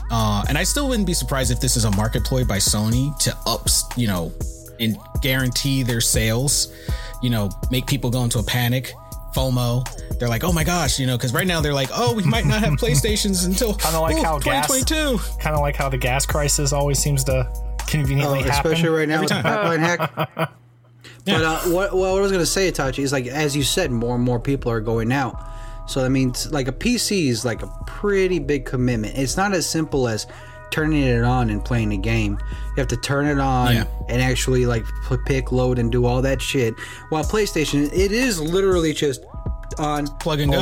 uh, and I still wouldn't be surprised if this is a market ploy by Sony to up, you know, and guarantee their sales, you know, make people go into a panic. FOMO. They're like, oh my gosh, you know, because right now they're like, oh, we might not have PlayStations until kind of like how 2022. Kind of like how the gas crisis always seems to conveniently oh, happen. Especially right now with the pipeline hack. yeah. But uh, what, what I was going to say, Itachi, is like, as you said, more and more people are going out. So that means like a PC is like a pretty big commitment. It's not as simple as turning it on and playing the game. You have to turn it on yeah. and actually like pick, load, and do all that shit. While PlayStation, it is literally just on, plug and go.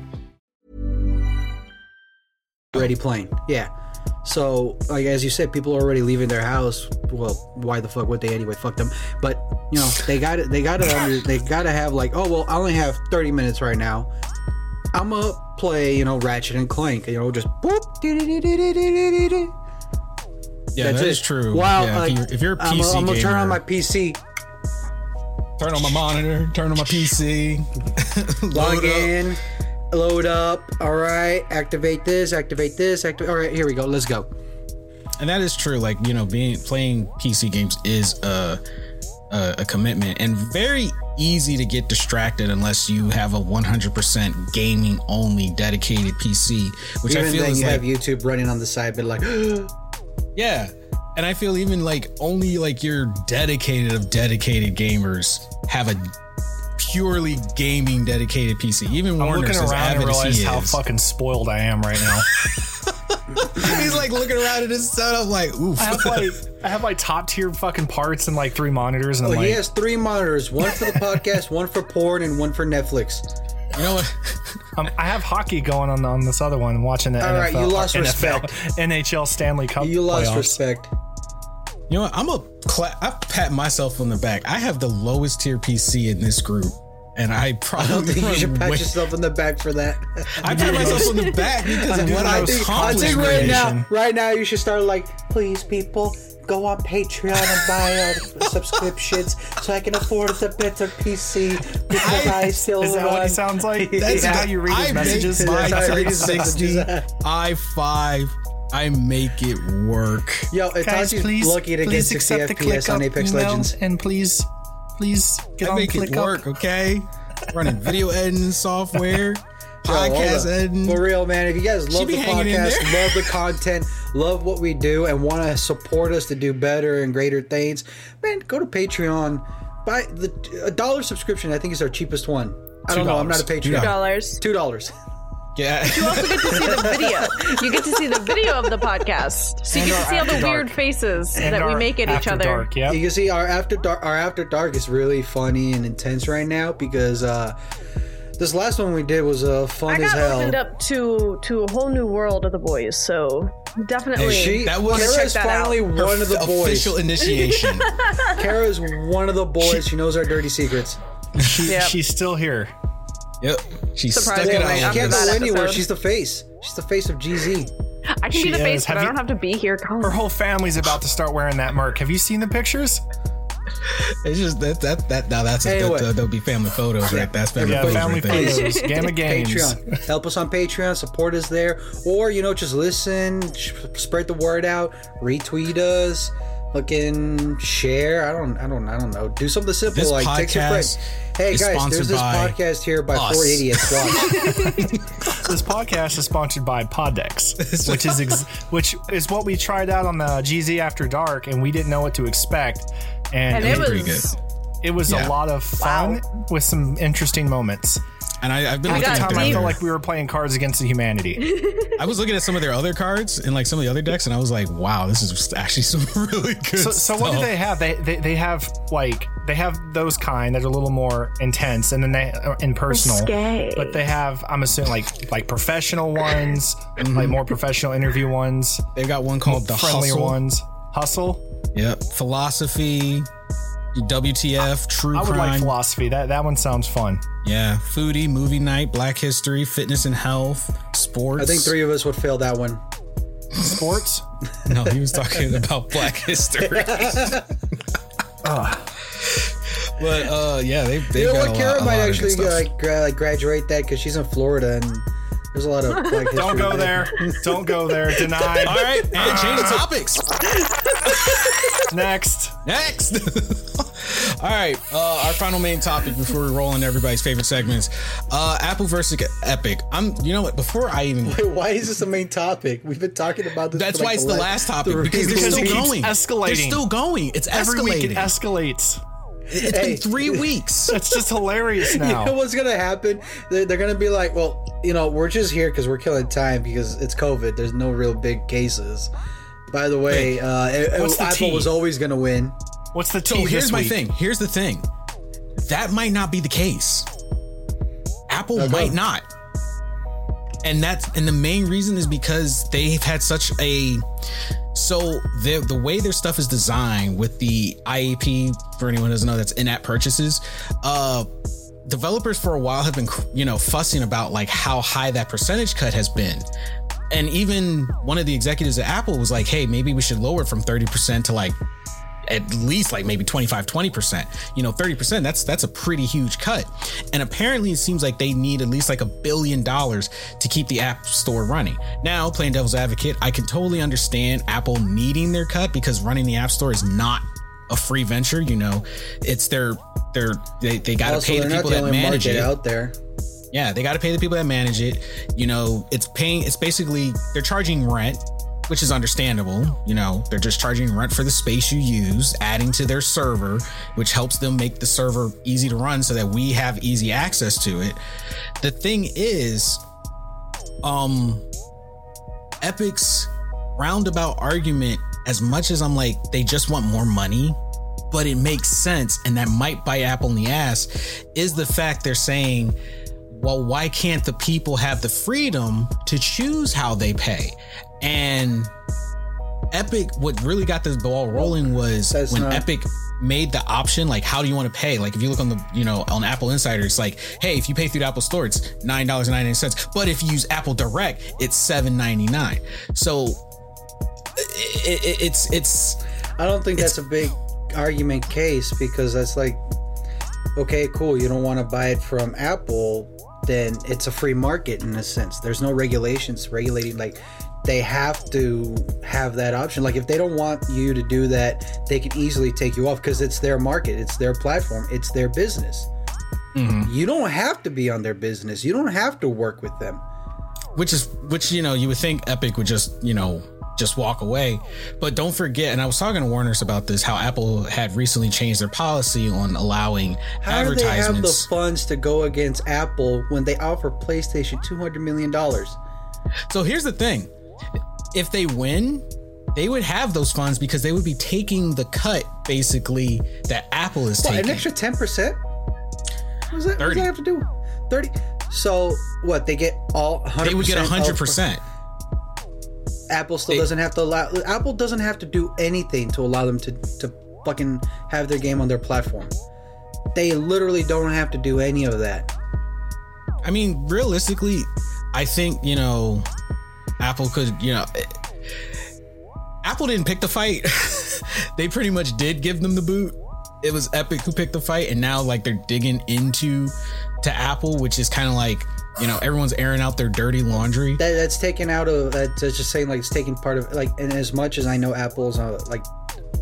Already playing, yeah. So, like as you said, people are already leaving their house. Well, why the fuck would they anyway? Fuck them. But you know, they got it. They got to. they got to have like, oh well, I only have thirty minutes right now. I'm gonna play, you know, Ratchet and Clank. You know, just boop. Yeah, That's that is true. Wow, yeah, like, if, you're, if, you're, a PC I'm, gonna turn on my PC. Turn on my monitor. Turn on my PC. Log in. Load up. All right. Activate this. Activate this. Activate. All right. Here we go. Let's go. And that is true. Like you know, being playing PC games is a a, a commitment and very easy to get distracted unless you have a 100% gaming only dedicated PC, which Even I feel then you like, have YouTube running on the side, but like. Yeah. And I feel even like only like your dedicated of dedicated gamers have a purely gaming dedicated PC. Even I'm Warner looking around and realize how fucking spoiled I am right now. He's like looking around at his setup, like, oof. I have like I have like top tier fucking parts and like three monitors. And oh, like, he has three monitors: one for the podcast, one for porn, and one for Netflix. You know what? um, I have hockey going on on this other one, watching the All NFL, right, you lost NFL, respect. NHL Stanley Cup. You lost playoffs. respect. You know what? I'm a cla- I pat myself on the back. I have the lowest tier PC in this group. And I probably I don't think you should pat way- yourself on the back for that. I pat myself on the back because of what I think. I think right now, right now, you should start like, please, people, go on Patreon and buy our subscriptions so I can afford the better PC because I, I still Is that run. what he sounds like? That's yeah. how you read his I messages. My 360 i5. I make it work. Yo, Guys, please, lucky to please get 60 FPS on Apex Legends. And please, please get I on make it work, up. okay? Running video editing software podcast editing. For real, man. If you guys love the podcast, love the content, love what we do, and want to support us to do better and greater things, man, go to Patreon. Buy the a dollar subscription. I think is our cheapest one. I don't know. I'm not a Patreon. Two dollars. Two dollars. Yeah. You also get to see the video. You get to see the video of the podcast, so you and get to see all the dark. weird faces and that we make at each other. Dark, yep. You can see our after dark. Our after dark is really funny and intense right now because uh, this last one we did was uh, fun I got as hell. opened up to to a whole new world of the boys, so definitely. she, that was Kara's finally out. one Her of the boys. Official initiation. Kara's one of the boys. She, she knows our dirty secrets. She, yep. She's still here. Yep. She's stuck it out. She can't go anywhere. She's the face. She's the face of GZ. I can she be the is. face, but have I don't have to be here. Come Her whole family's about to start wearing that merc. Have you seen the pictures? It's just that that that now that's anyway. that, uh, there'll be family photos, right? That's family yeah, photos. Family right photos. Gamma Games. Patreon. Help us on Patreon. Support us there, or you know, just listen, spread the word out, retweet us. Fucking share. I don't, I don't, I don't know. Do something simple this like text your friends. Hey guys, there's this podcast here by us. four idiots. this podcast is sponsored by Podex, which is ex- which is what we tried out on the GZ After Dark, and we didn't know what to expect, and, and it, was, pretty good. It was yeah. a lot of fun wow. with some interesting moments. And I, have been at the time I felt like we were playing cards against the humanity. I was looking at some of their other cards and like some of the other decks, and I was like, "Wow, this is actually some really good." So, so what do they have? They, they they have like they have those kind that are a little more intense, and then they uh, in personal. Risque. But they have I'm assuming like like professional ones, mm-hmm. like more professional interview ones. They've got one called the friendlier Hustle. ones. Hustle. Yep. Philosophy. WTF, True I would Crime. like philosophy. That that one sounds fun. Yeah, foodie, movie night, Black History, fitness and health, sports. I think three of us would fail that one. Sports? no, he was talking about Black History. oh. But uh, yeah, they they. You know what? Kara might actually like graduate that because she's in Florida and there's a lot of Black History. Don't go there. Don't go there. Denied. All right, and change the topics. Next. Next. All right. Uh, our final main topic before we roll into everybody's favorite segments. Uh, Apple versus Epic. I'm. You know what? Before I even. Wait, why is this a main topic? We've been talking about this. That's why like it's the last topic because they're still going. Escalating. They're still going. It's every escalating. week. It escalates. It's hey. been three weeks. It's just hilarious now. You know what's gonna happen? They're, they're gonna be like, well, you know, we're just here because we're killing time because it's COVID. There's no real big cases. By the way, uh, it, Apple tea? was always going to win. What's the tea? So here's my thing. Here's the thing. That might not be the case. Apple okay. might not. And that's and the main reason is because they've had such a so the the way their stuff is designed with the IAP for anyone who doesn't know that's in-app purchases, uh developers for a while have been you know fussing about like how high that percentage cut has been. And even one of the executives at Apple was like, hey, maybe we should lower it from 30% to like at least like maybe 25 20% you know 30% that's that's a pretty huge cut. And apparently it seems like they need at least like a billion dollars to keep the app store running. Now playing devil's advocate i can totally understand apple needing their cut because running the app store is not a free venture you know. It's their their they, they got to pay the people the that manage it. out there. Yeah, they got to pay the people that manage it. You know, it's paying, it's basically, they're charging rent, which is understandable. You know, they're just charging rent for the space you use, adding to their server, which helps them make the server easy to run so that we have easy access to it. The thing is, um, Epic's roundabout argument, as much as I'm like, they just want more money, but it makes sense, and that might bite Apple in the ass, is the fact they're saying, well, why can't the people have the freedom to choose how they pay? And Epic, what really got this ball rolling was That's when not- Epic made the option like how do you want to pay? Like if you look on the you know on apple insider it's like hey if you pay through the apple store it's nine dollars and 99 cents. But if you use apple direct it's 7.99 so it, it, it's it's i don't think that's a big argument case because that's like okay cool you don't want to buy it from apple then it's a free market in a sense. There's no regulations regulating like they have to have that option. Like if they don't want you to do that, they can easily take you off because it's their market, it's their platform, it's their business. Mm-hmm. You don't have to be on their business. You don't have to work with them. Which is which you know you would think Epic would just you know just walk away. But don't forget, and I was talking to Warner's about this, how Apple had recently changed their policy on allowing how advertisements. How do they have the funds to go against Apple when they offer PlayStation two hundred million dollars? So here's the thing: if they win, they would have those funds because they would be taking the cut basically that Apple is what, taking. An extra ten percent. What does that, what does that have to do? Thirty. So what? They get all. They would get hundred percent. Apple still doesn't have to allow Apple doesn't have to do anything to allow them to to fucking have their game on their platform. They literally don't have to do any of that. I mean, realistically, I think, you know, Apple could, you know, Apple didn't pick the fight. they pretty much did give them the boot. It was Epic who picked the fight, and now like they're digging into to Apple, which is kind of like you know everyone's airing out their dirty laundry that, that's taken out of that's just saying like it's taking part of like and as much as i know apple's uh, like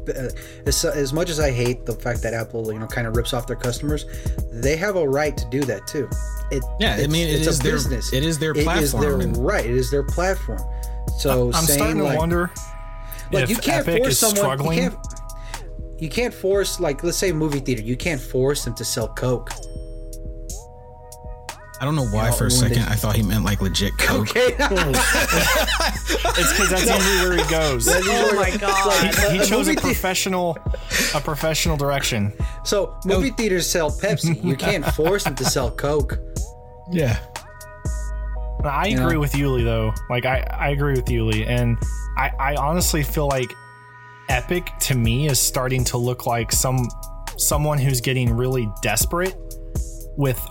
uh, as, as much as I hate the fact that Apple, you know, kind of rips off their customers, they have a right to do that too. It, yeah, I mean, it it's a business. Their, it is their platform. It is their right. It is their platform. So I'm starting to like, wonder. Like you can't Epic force someone. Struggling. You can't, you can't force like let's say a movie theater. You can't force them to sell Coke. I don't know why you know, for a second they... I thought he meant like legit coke. Okay. it's because that's usually where he goes. oh my god! He, he chose a professional, a professional direction. So movie theaters sell Pepsi. You can't force them to sell Coke. Yeah. I agree with Yuli though. Like I, I agree with Yuli, and I, I honestly feel like Epic to me is starting to look like some someone who's getting really desperate with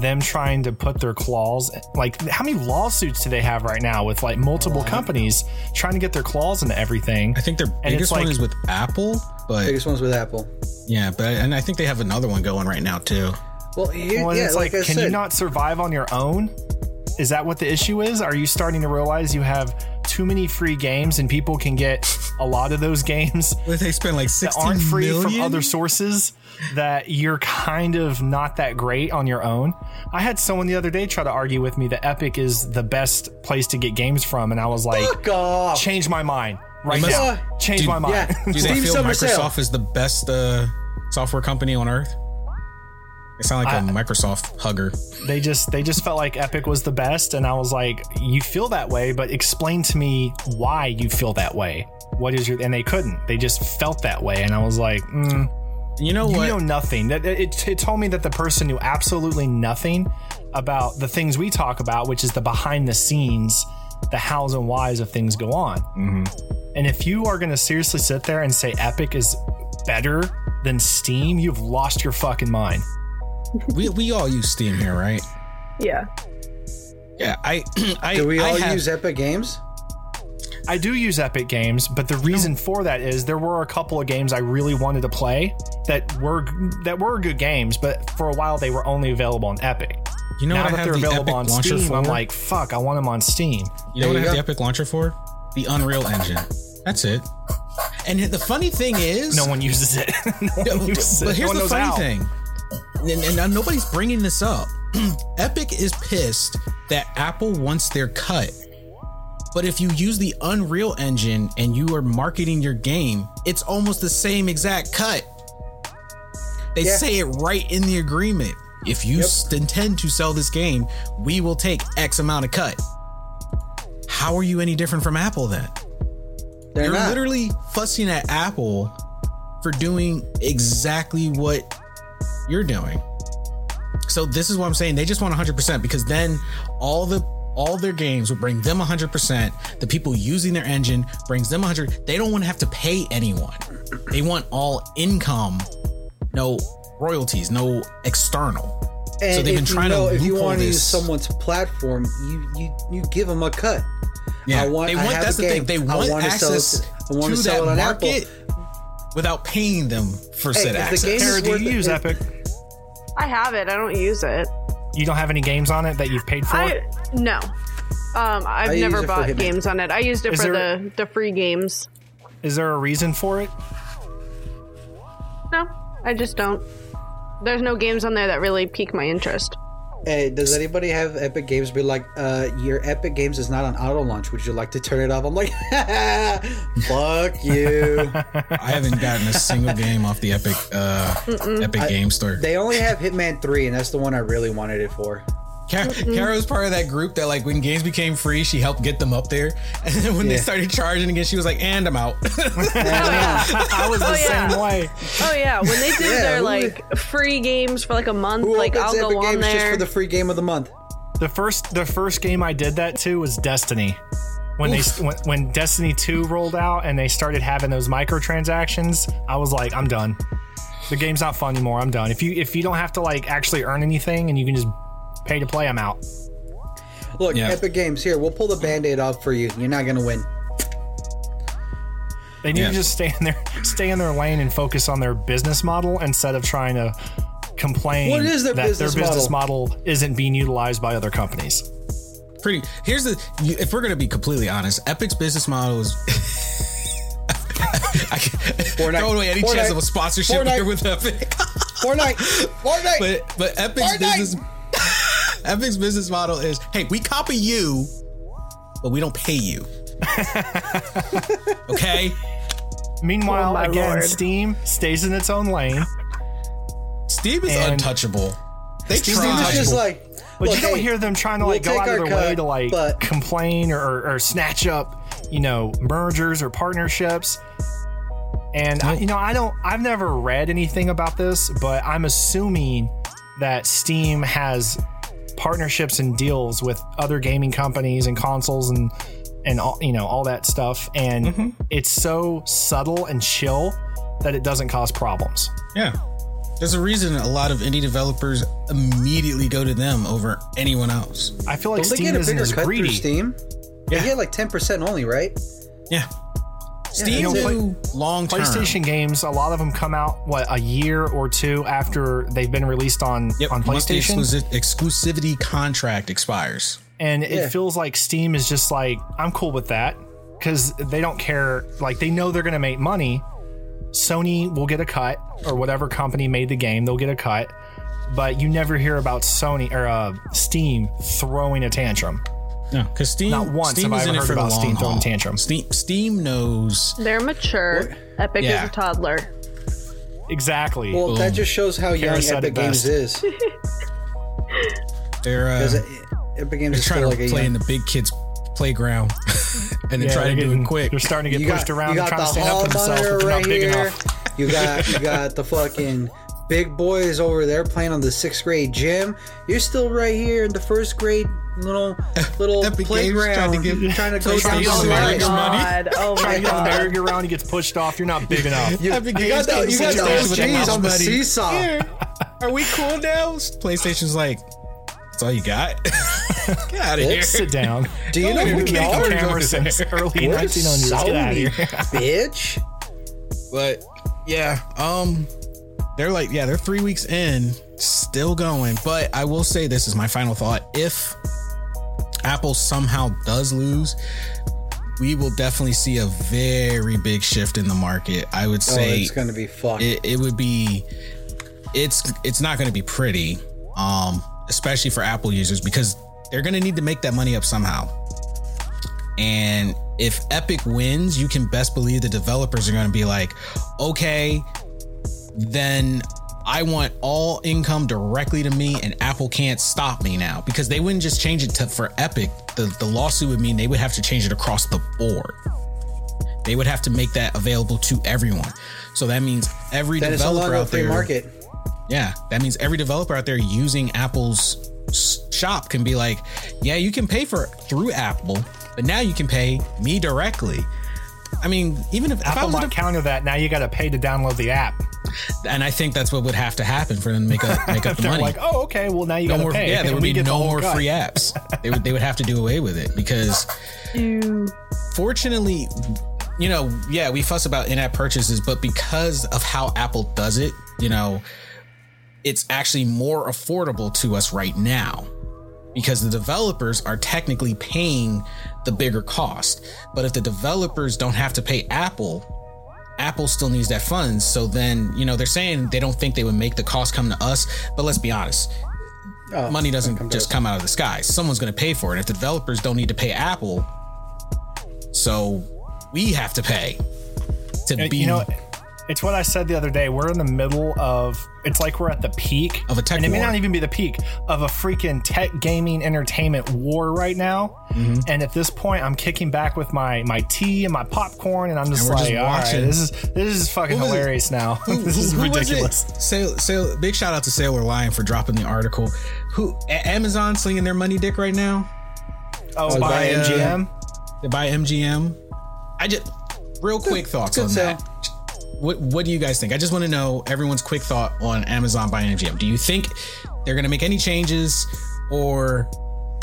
them trying to put their claws like how many lawsuits do they have right now with like multiple companies trying to get their claws into everything? I think their biggest like, one is with apple but biggest one's with apple. Yeah but and i think they have another one going right now too well, here, well yeah, it's like, like can said, you not survive on your own is that what the issue is are you starting to realize you have too many free games and people can get a lot of those games they spend like 16 that aren't free million? from other sources that you're kind of not that great on your own. I had someone the other day try to argue with me that Epic is the best place to get games from, and I was like, change my mind right must, now. Change do, my mind. Yeah. Do they feel Microsoft sale. is the best uh, software company on earth? They sound like I, a Microsoft hugger. They just they just felt like Epic was the best, and I was like, you feel that way, but explain to me why you feel that way. What is your? And they couldn't. They just felt that way, and I was like, mm, you know what? You know nothing. It, it, it told me that the person knew absolutely nothing about the things we talk about, which is the behind the scenes, the hows and whys of things go on. Mm-hmm. And if you are going to seriously sit there and say Epic is better than Steam, you've lost your fucking mind. We we all use Steam here, right? Yeah. Yeah, I I Do we all have, use Epic Games? I do use Epic Games, but the reason for that is there were a couple of games I really wanted to play that were that were good games, but for a while they were only available on Epic. You know now what that I they're the available Epic on launcher Steam, for? I'm like, fuck, I want them on Steam. You know what I have the Epic launcher for? The Unreal Engine. That's it. And the funny thing is, no one uses it. no one uses but here's no the funny how. thing, and, and nobody's bringing this up. Epic is pissed that Apple wants their cut but if you use the Unreal Engine and you are marketing your game, it's almost the same exact cut. They yeah. say it right in the agreement. If you yep. intend to sell this game, we will take X amount of cut. How are you any different from Apple then? They're You're not. literally fussing at Apple for doing exactly what you're doing. So this is what I'm saying. They just want 100% because then all the all their games will bring them 100%. The people using their engine brings them 100. They don't want to have to pay anyone. They want all income, no royalties, no external. And so they've been trying you know, to if you want to use someone's platform, you you you give them a cut. Yeah, I want, they want. That's the game. thing. They want, want access to, I want to, to that market Apple. without paying them for hey, said access. Sarah, do you use Epic? I have it. I don't use it. You don't have any games on it that you've paid for? I, no. Um, I've I never bought games on it. I used it Is for there- the, the free games. Is there a reason for it? No, I just don't. There's no games on there that really pique my interest. Hey, does anybody have Epic Games be like, uh, your Epic Games is not on auto launch. Would you like to turn it off? I'm like, fuck you. I haven't gotten a single game off the Epic uh, Epic I, Game Store. They only have Hitman 3, and that's the one I really wanted it for. Car- Kara was part of that group that, like, when games became free, she helped get them up there. And then when yeah. they started charging again, she was like, "And I'm out." Oh, oh, I was the oh, yeah. same way. Oh yeah, when they did yeah, their like free games for like a month, like I'll Epic go on there just for the free game of the month. The first, the first game I did that to was Destiny. When Oof. they when, when Destiny two rolled out and they started having those microtransactions, I was like, I'm done. The game's not fun anymore. I'm done. If you if you don't have to like actually earn anything and you can just pay to play, I'm out. Look, yeah. Epic Games, here, we'll pull the band aid off for you. You're not going to win. They need yeah. to just stay in their stay in their lane and focus on their business model instead of trying to complain what is their that business their business model? model isn't being utilized by other companies. Pretty. Here's the. If we're going to be completely honest, Epic's business model is. I can Fortnite. throw away any Fortnite. chance of a sponsorship Fortnite. here with Epic. Fortnite, Fortnite. But but Epic's Fortnite. business Epic's business model is, hey, we copy you, but we don't pay you. okay. Meanwhile, oh again, Lord. Steam stays in its own lane. Steam is untouchable. They Steam is just like but Look, you don't hey, hear them trying to like we'll go out of their cut, way to like but... complain or, or, or, snatch up, you know, mergers or partnerships. And I, you know, I don't. I've never read anything about this, but I'm assuming that Steam has partnerships and deals with other gaming companies and consoles and and all you know all that stuff. And mm-hmm. it's so subtle and chill that it doesn't cause problems. Yeah. There's a reason a lot of indie developers immediately go to them over anyone else. I feel like Don't Steam isn't as greedy. Steam, yeah. they get like ten percent only, right? Yeah. Steam yeah, you know, long term. PlayStation games, a lot of them come out what a year or two after they've been released on yep, on PlayStation. Once exclusivity contract expires, and yeah. it feels like Steam is just like I'm cool with that because they don't care. Like they know they're going to make money, Sony will get a cut, or whatever company made the game, they'll get a cut. But you never hear about Sony or uh, Steam throwing a tantrum. No, because Steam not once Steam have I ever heard about Steam throwing a tantrum. Steam Steam knows they're mature. What? Epic yeah. is a toddler. Exactly. Well, Boom. that just shows how Kara young Epic Games is. they're uh, Epic Games is trying to like play in the big kids playground and they're yeah, trying to do it quick. They're starting to get you pushed got, around and trying to stand up for themselves, but they're right not big here. enough. You got you got the fucking big boys over there playing on the sixth grade gym. You're still right here in the first grade little little Epic playground trying to, get, trying to go down the merry-go-round. Oh my trying to get on the merry-go-round, he gets pushed off. You're not big enough. you, you got the, you got the OGs on the seesaw. Here. Are we cool now? PlayStation's like, that's all you got? Get out of here. Sit down. Do you know who we are? Camera since early 1900s. Get out of here. bitch. But yeah, um, they're like, yeah, they're three weeks in, still going. But I will say this is my final thought. If Apple somehow does lose, we will definitely see a very big shift in the market. I would oh, say oh, it's going to be fucked. It, it would be. It's it's not going to be pretty. Um, especially for Apple users, because they're going to need to make that money up somehow. And if Epic wins, you can best believe the developers are going to be like, okay, then I want all income directly to me, and Apple can't stop me now because they wouldn't just change it to for Epic. The, the lawsuit would mean they would have to change it across the board. They would have to make that available to everyone. So that means every then developer out there. Market. Yeah, that means every developer out there using Apple's shop can be like, yeah, you can pay for it through Apple, but now you can pay me directly. I mean, even if Apple might to, counter that, now you got to pay to download the app. And I think that's what would have to happen for them to make up make up the money. Like, oh, okay, well now you no got to pay. Yeah, there would be no more cut. free apps. they would they would have to do away with it because, fortunately, you know, yeah, we fuss about in-app purchases, but because of how Apple does it, you know, it's actually more affordable to us right now because the developers are technically paying the bigger cost. But if the developers don't have to pay Apple, Apple still needs that funds. So then, you know, they're saying they don't think they would make the cost come to us. But let's be honest. Oh, money doesn't just come out of the sky. Someone's going to pay for it. If the developers don't need to pay Apple, so we have to pay to and, be. You know, it's what I said the other day. We're in the middle of it's like we're at the peak of a tech, and it may not even be the peak of a freaking tech gaming entertainment war right now. Mm-hmm. And at this point, I'm kicking back with my my tea and my popcorn, and I'm just and like, just all right, this is this is fucking hilarious now. Who, this is ridiculous. Sail, sail, big shout out to Sailor Lion for dropping the article. Who Amazon slinging their money dick right now? Oh, by MGM. Uh, by MGM. I just real quick thoughts on sale. that what what do you guys think? I just want to know everyone's quick thought on Amazon buying MGM. Do you think they're going to make any changes, or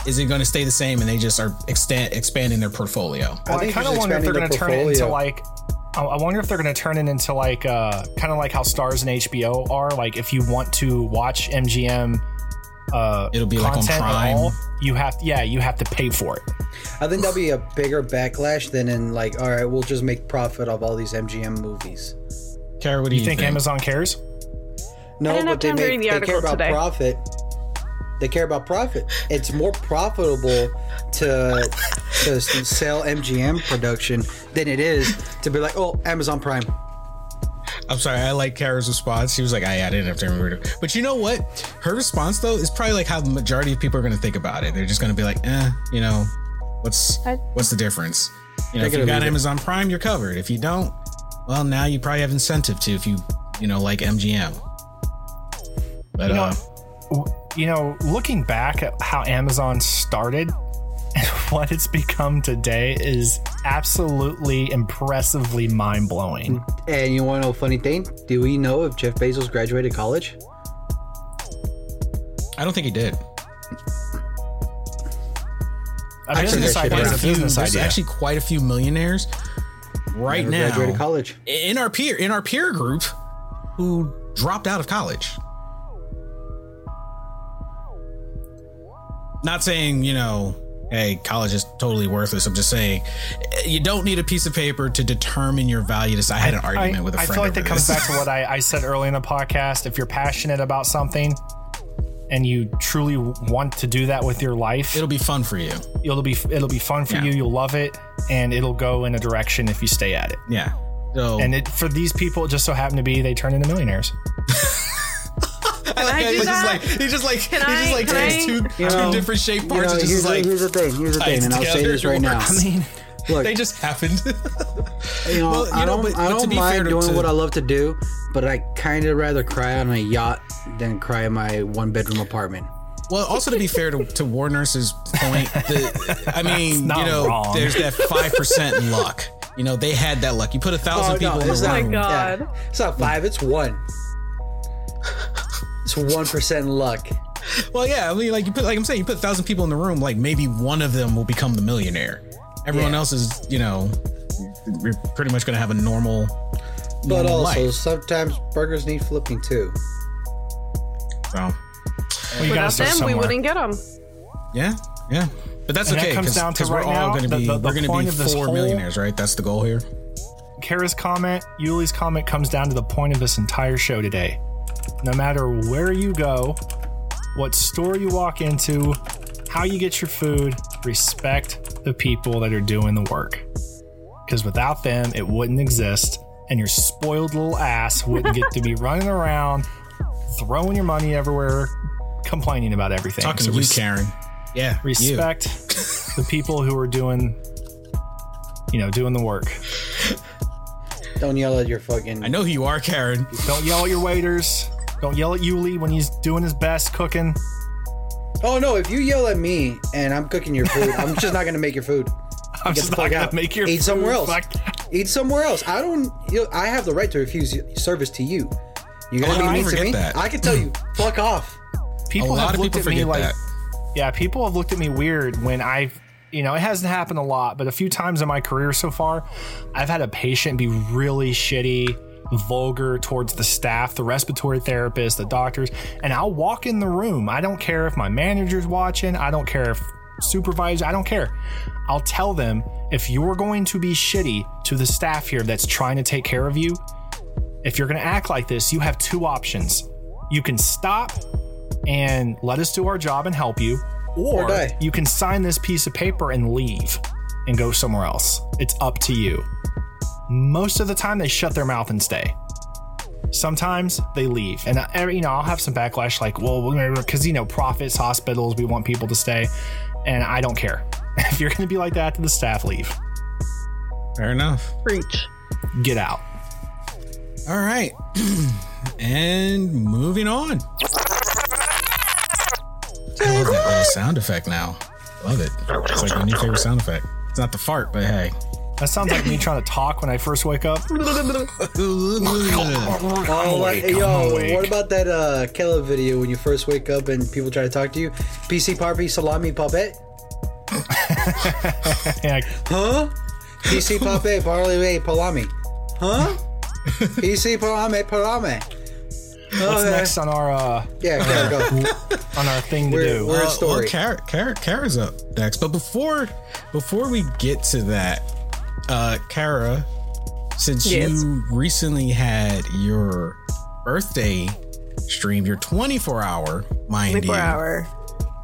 is it going to stay the same and they just are extend, expanding their portfolio? Well, I, I kind of wonder if they're going to turn it into like. I wonder if they're going to turn it into like uh, kind of like how Starz and HBO are. Like if you want to watch MGM, uh, it'll be like on Prime. All, you have yeah, you have to pay for it. I think that'll be a bigger backlash than in like, all right, we'll just make profit of all these MGM movies. Kara, what do you, you think, think? Amazon cares? No, but they, make, the they care about today. profit. They care about profit. It's more profitable to to sell MGM production than it is to be like, oh, Amazon Prime. I'm sorry, I like Kara's response. She was like, I, I didn't have to remember it. But you know what? Her response though is probably like how the majority of people are gonna think about it. They're just gonna be like, eh, you know, what's what's the difference? You know, if you got Amazon Prime, you're covered. If you don't, well now you probably have incentive to if you, you know, like MGM. But you know, uh you know, looking back at how Amazon started and what it's become today is absolutely impressively mind blowing. And you want to know a funny thing? Do we know if Jeff Bezos graduated college? I don't think he did. A actually, business idea is a few, business there's actually quite a few millionaires right Never now graduated college in our peer in our peer group who dropped out of college. Not saying you know hey, college is totally worthless. I'm just saying, you don't need a piece of paper to determine your value. I had an argument I, with a friend. I feel like that comes back to what I, I said early in the podcast. If you're passionate about something, and you truly want to do that with your life, it'll be fun for you. It'll be it'll be fun for yeah. you. You'll love it, and it'll go in a direction if you stay at it. Yeah. So, and it, for these people, it just so happened to be they turn into millionaires. Can I, do that? Just like, he just like can he just like takes two, two know, different shape parts. You know, and here's, like, here's the thing. Here's the thing, and I'll say this right now. I mean, Look, they just happened. you know, well, you I don't, know, but, I don't mind doing to, what I love to do, but I kind of rather cry on a yacht than cry in my one bedroom apartment. Well, also to be fair to, to War Nurse's point, the, I mean, you know, wrong. there's that five percent luck. You know, they had that luck. You put a thousand oh, people no, in the room. Oh my god! Yeah, it's not five; it's one. It's one percent luck. Well, yeah, I mean, like you put, like I'm saying, you put a thousand people in the room, like maybe one of them will become the millionaire. Everyone yeah. else is, you know, we're pretty much going to have a normal. But normal also, life. sometimes burgers need flipping too. So, well, you without them, we wouldn't get them. Yeah, yeah, but that's and okay because right we're all going to be the, the, the we're going to be four millionaires, right? That's the goal here. Kara's comment, Yuli's comment comes down to the point of this entire show today no matter where you go, what store you walk into, how you get your food, respect the people that are doing the work. Because without them, it wouldn't exist, and your spoiled little ass wouldn't get to be running around, throwing your money everywhere, complaining about everything. Talking so to you, Karen. Yeah. Respect the people who are doing, you know, doing the work. Don't yell at your fucking. I know who you are, Karen. Don't yell at your waiters. Don't yell at Yuli when he's doing his best cooking. Oh no! If you yell at me and I'm cooking your food, I'm just not gonna make your food. I'm just not gonna out. make your food. eat food. somewhere else. Eat somewhere else. I don't. You know, I have the right to refuse service to you. You gonna be mean to me? That. I can tell you, fuck off. People have looked at me like, that. yeah, people have looked at me weird when I've you know, it hasn't happened a lot, but a few times in my career so far, I've had a patient be really shitty vulgar towards the staff, the respiratory therapist, the doctors, and I'll walk in the room. I don't care if my manager's watching, I don't care if supervisor, I don't care. I'll tell them if you're going to be shitty to the staff here that's trying to take care of you, if you're going to act like this, you have two options. You can stop and let us do our job and help you, or, or you can sign this piece of paper and leave and go somewhere else. It's up to you. Most of the time, they shut their mouth and stay. Sometimes they leave, and uh, you know I'll have some backlash, like, well, because you know profits, hospitals, we want people to stay, and I don't care. If you're going to be like that to the staff, leave. Fair enough. Preach. Get out. All right, and moving on. I love that little sound effect now. Love it. It's like my new favorite sound effect. It's not the fart, but hey, that sounds like me trying to talk when I first wake up. oh, like, yo, what about that uh, Kella video when you first wake up and people try to talk to you? PC Party Salami Puppet? yeah. Huh? PC Puppet Barley Palami. Huh? PC Palame Palame. What's next on our uh yeah, Kara, go. on our thing to we're, do? We're a story. Uh, well, Kara, Kara, Kara's up next, but before before we get to that, uh, Kara, since yes. you recently had your birthday stream, your 24 hour, mind 24 you, hour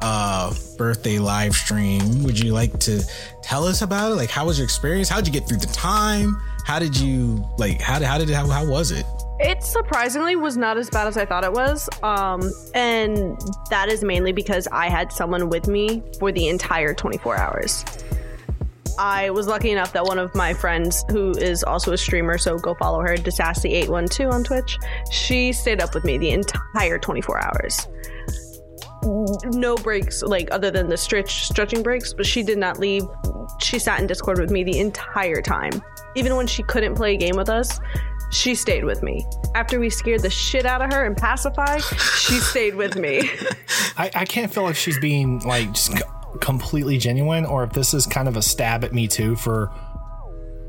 uh birthday live stream would you like to tell us about it like how was your experience how did you get through the time how did you like how did how did how, how was it it surprisingly was not as bad as I thought it was. Um, and that is mainly because I had someone with me for the entire 24 hours. I was lucky enough that one of my friends, who is also a streamer, so go follow her, Desassy812 on Twitch, she stayed up with me the entire 24 hours. No breaks, like other than the stretch stretching breaks, but she did not leave. She sat in Discord with me the entire time. Even when she couldn't play a game with us, she stayed with me. After we scared the shit out of her and pacified, she stayed with me. I, I can't feel like she's being like just completely genuine or if this is kind of a stab at me too for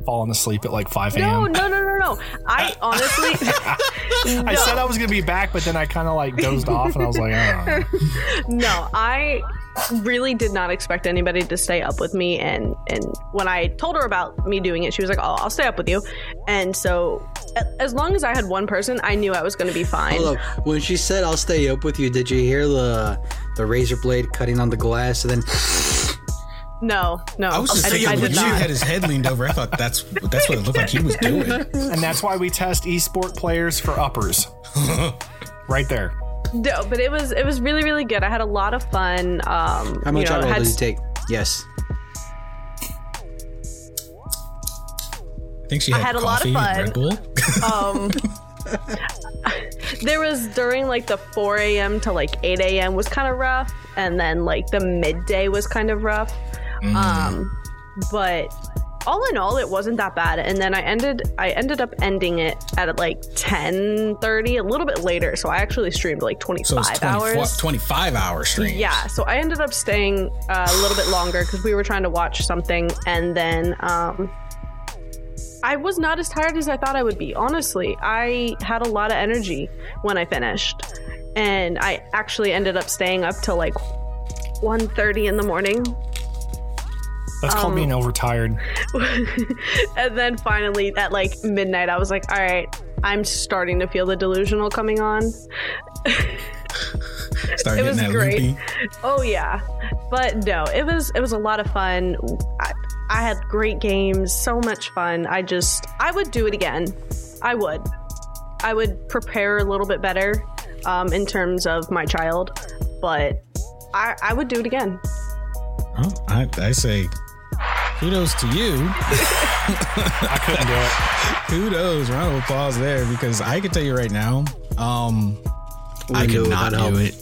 falling asleep at like 5 a.m. No, no, no, no, no. I honestly. no. I said I was going to be back, but then I kind of like dozed off and I was like, oh. No, I really did not expect anybody to stay up with me and and when I told her about me doing it she was like oh I'll stay up with you and so as long as I had one person I knew I was going to be fine Hold up. when she said I'll stay up with you did you hear the the razor blade cutting on the glass and then no, no. I was just thinking I, I when you had his head leaned over, I thought that's that's what it looked like he was doing. And that's why we test esport players for uppers. right there. No, but it was it was really really good. I had a lot of fun. Um, How much you know, alcohol did you take? Yes. Think she had, I had a lot of fun. um, there was during like the 4 a.m. to like 8 a.m. was kind of rough, and then like the midday was kind of rough. Mm. Um, but all in all, it wasn't that bad. And then I ended I ended up ending it at like 10 30, a little bit later. So I actually streamed like 25 so hours. 25 hour stream. Yeah. So I ended up staying uh, a little bit longer because we were trying to watch something. And then um, I was not as tired as I thought I would be. Honestly, I had a lot of energy when I finished. And I actually ended up staying up till like 1.30 in the morning that's called um, being overtired. and then finally, at like midnight, I was like, all right, I'm starting to feel the delusional coming on. it was great. Loopy. Oh yeah, but no, it was it was a lot of fun. I, I had great games, so much fun. I just I would do it again. I would. I would prepare a little bit better um, in terms of my child, but I, I would do it again. Oh, I, I say kudos to you. I couldn't do it. Kudos, round of applause there because I can tell you right now, um, I could not do it.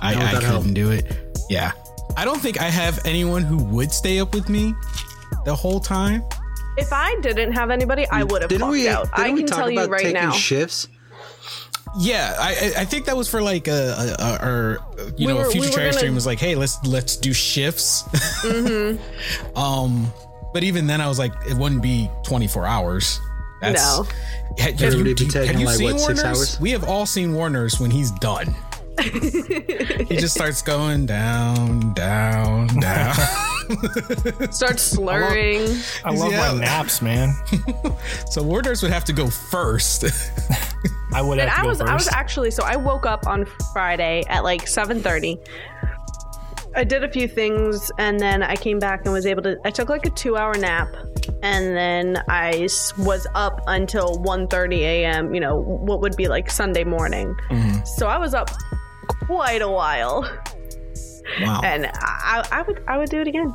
I, I couldn't help. do it. Yeah, I don't think I have anyone who would stay up with me the whole time. If I didn't have anybody, I would have didn't we, out. I can tell you right now. Shifts. Yeah, I I think that was for like a, a, a or you we know were, a future we gonna... stream was like, hey, let's let's do shifts. Mm-hmm. um, but even then, I was like, it wouldn't be twenty four hours. That's, no, have, have you, do, have you like, seen what, Warner's? We have all seen Warner's when he's done. he just starts going down, down, down. starts slurring. I love, I love yeah. my naps, man. so Warner's would have to go first. I would have. And I was first. I was actually so I woke up on Friday at like seven thirty. I did a few things and then I came back and was able to. I took like a two hour nap and then I was up until 1.30 a.m. You know what would be like Sunday morning. Mm-hmm. So I was up quite a while. Wow. And I, I would I would do it again.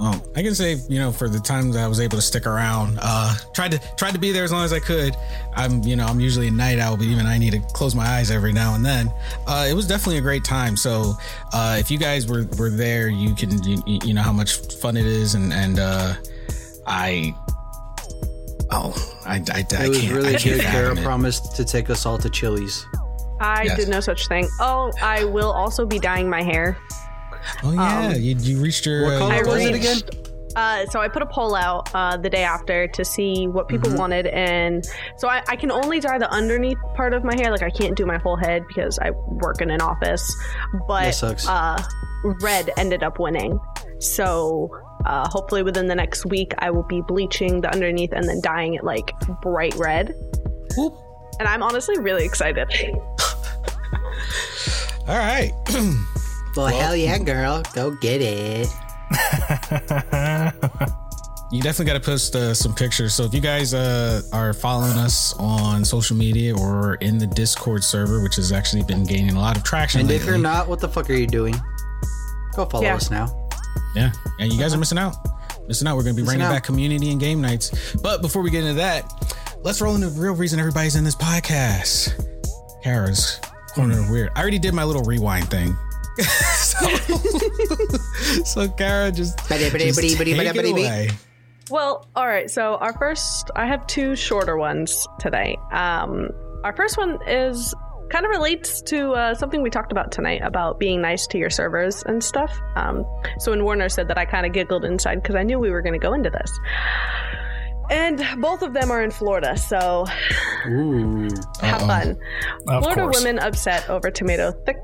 Well, I can say, you know, for the times that I was able to stick around, uh, tried to tried to be there as long as I could. I'm, you know, I'm usually a night owl, but even I need to close my eyes every now and then. Uh, it was definitely a great time. So, uh, if you guys were were there, you can, you, you know, how much fun it is, and and uh, I, oh, I, I, I it was can't. really I can't good. Kara promised to take us all to Chili's. I yes. did no such thing. Oh, I will also be dyeing my hair. Oh yeah, um, you, you reached your. What color was it again? Uh, so I put a poll out uh, the day after to see what people mm-hmm. wanted, and so I, I, can only dye the underneath part of my hair. Like I can't do my whole head because I work in an office. But uh, red ended up winning. So Uh, hopefully, within the next week, I will be bleaching the underneath and then dyeing it like bright red. Whoop. And I'm honestly really excited. All right. well, well, hell yeah, girl. Go get it. you definitely got to post uh, some pictures. So if you guys uh, are following us on social media or in the Discord server, which has actually been gaining a lot of traction, and lately, if you're not, what the fuck are you doing? Go follow yeah. us now. Yeah, and you guys are missing out. Missing out. We're going to be missing bringing out. back community and game nights. But before we get into that, let's roll into the real reason everybody's in this podcast. Kara's corner of weird. I already did my little rewind thing. so, so Kara just, just take it away. Well, all right. So our first, I have two shorter ones today. Um, our first one is kind of relates to uh, something we talked about tonight about being nice to your servers and stuff. Um, so when Warner said that, I kind of giggled inside because I knew we were going to go into this. And both of them are in Florida, so Ooh. have Uh-oh. fun. Of Florida course. women upset over tomato thick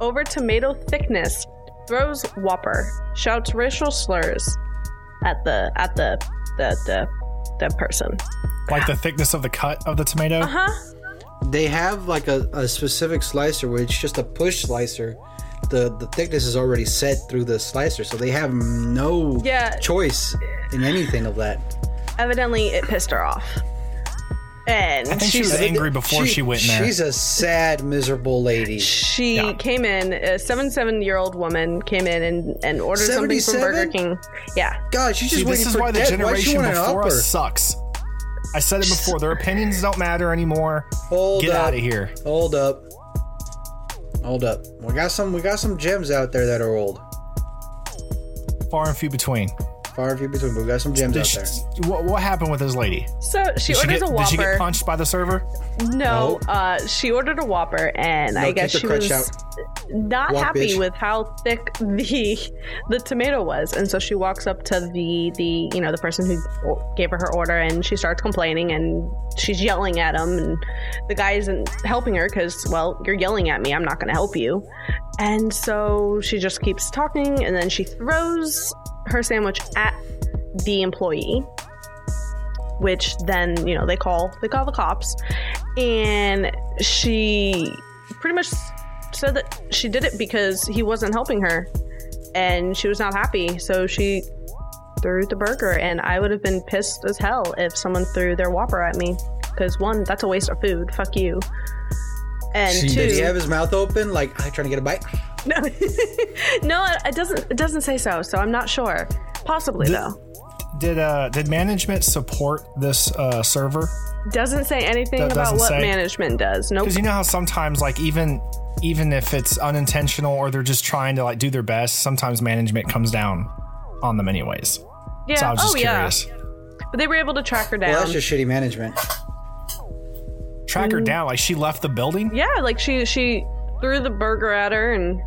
over tomato thickness throws Whopper, shouts racial slurs at the at the the the, the person. Like the thickness of the cut of the tomato. Uh huh. They have like a, a specific slicer where it's just a push slicer. The the thickness is already set through the slicer, so they have no yeah. choice in anything of that evidently it pissed her off. And I think she was angry before she, she, went in there. She's a sad, miserable lady. She yeah. came in, a seven year old woman came in and, and ordered 77? something from Burger King. Yeah. God, she's just See, waiting this is why the generation why before us sucks. I said it before. Their opinions don't matter anymore. Hold Get out of here. Hold up. Hold up. We got some. We got some gems out there that are old. Far and few between far and few between, but we got some gems out there. What, what happened with this lady? So she did orders she get, a Whopper. Did she get punched by the server? No, uh, she ordered a Whopper, and no, I guess she was out. not Walk, happy bitch. with how thick the the tomato was, and so she walks up to the the you know the person who gave her her order, and she starts complaining, and she's yelling at him, and the guy isn't helping her because well, you're yelling at me, I'm not going to help you, and so she just keeps talking, and then she throws her sandwich at the employee which then you know they call they call the cops. And she pretty much said that she did it because he wasn't helping her and she was not happy. So she threw the burger and i would have been pissed as hell if someone threw their whopper at me because one that's a waste of food. Fuck you and she, two, did he have his mouth open like trying to get a bite no, no, it doesn't. It doesn't say so. So I'm not sure. Possibly did, though. Did uh did management support this uh, server? Doesn't say anything that about what say. management does. No, nope. Because you know how sometimes like even even if it's unintentional or they're just trying to like do their best, sometimes management comes down on them anyways. Yeah. So I was just oh, curious. Yeah. But they were able to track her down. Well, that's just shitty management. Track her mm. down like she left the building. Yeah, like she she threw the burger at her and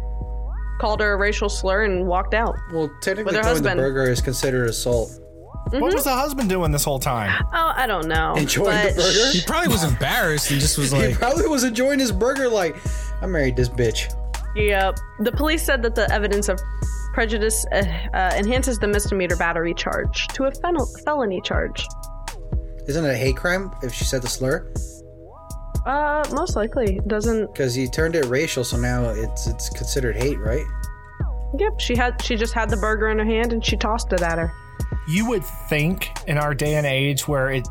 called her a racial slur and walked out. Well, technically, throwing the burger is considered assault. Mm-hmm. What was the husband doing this whole time? Oh, I don't know. Enjoying the burger? He probably was embarrassed and just was like. he probably was enjoying his burger, like, I married this bitch. Yep. The police said that the evidence of prejudice uh, uh, enhances the misdemeanor battery charge to a fel- felony charge. Isn't it a hate crime if she said the slur? Uh, most likely doesn't. Because he turned it racial, so now it's it's considered hate, right? Yep. She had she just had the burger in her hand and she tossed it at her. You would think in our day and age where it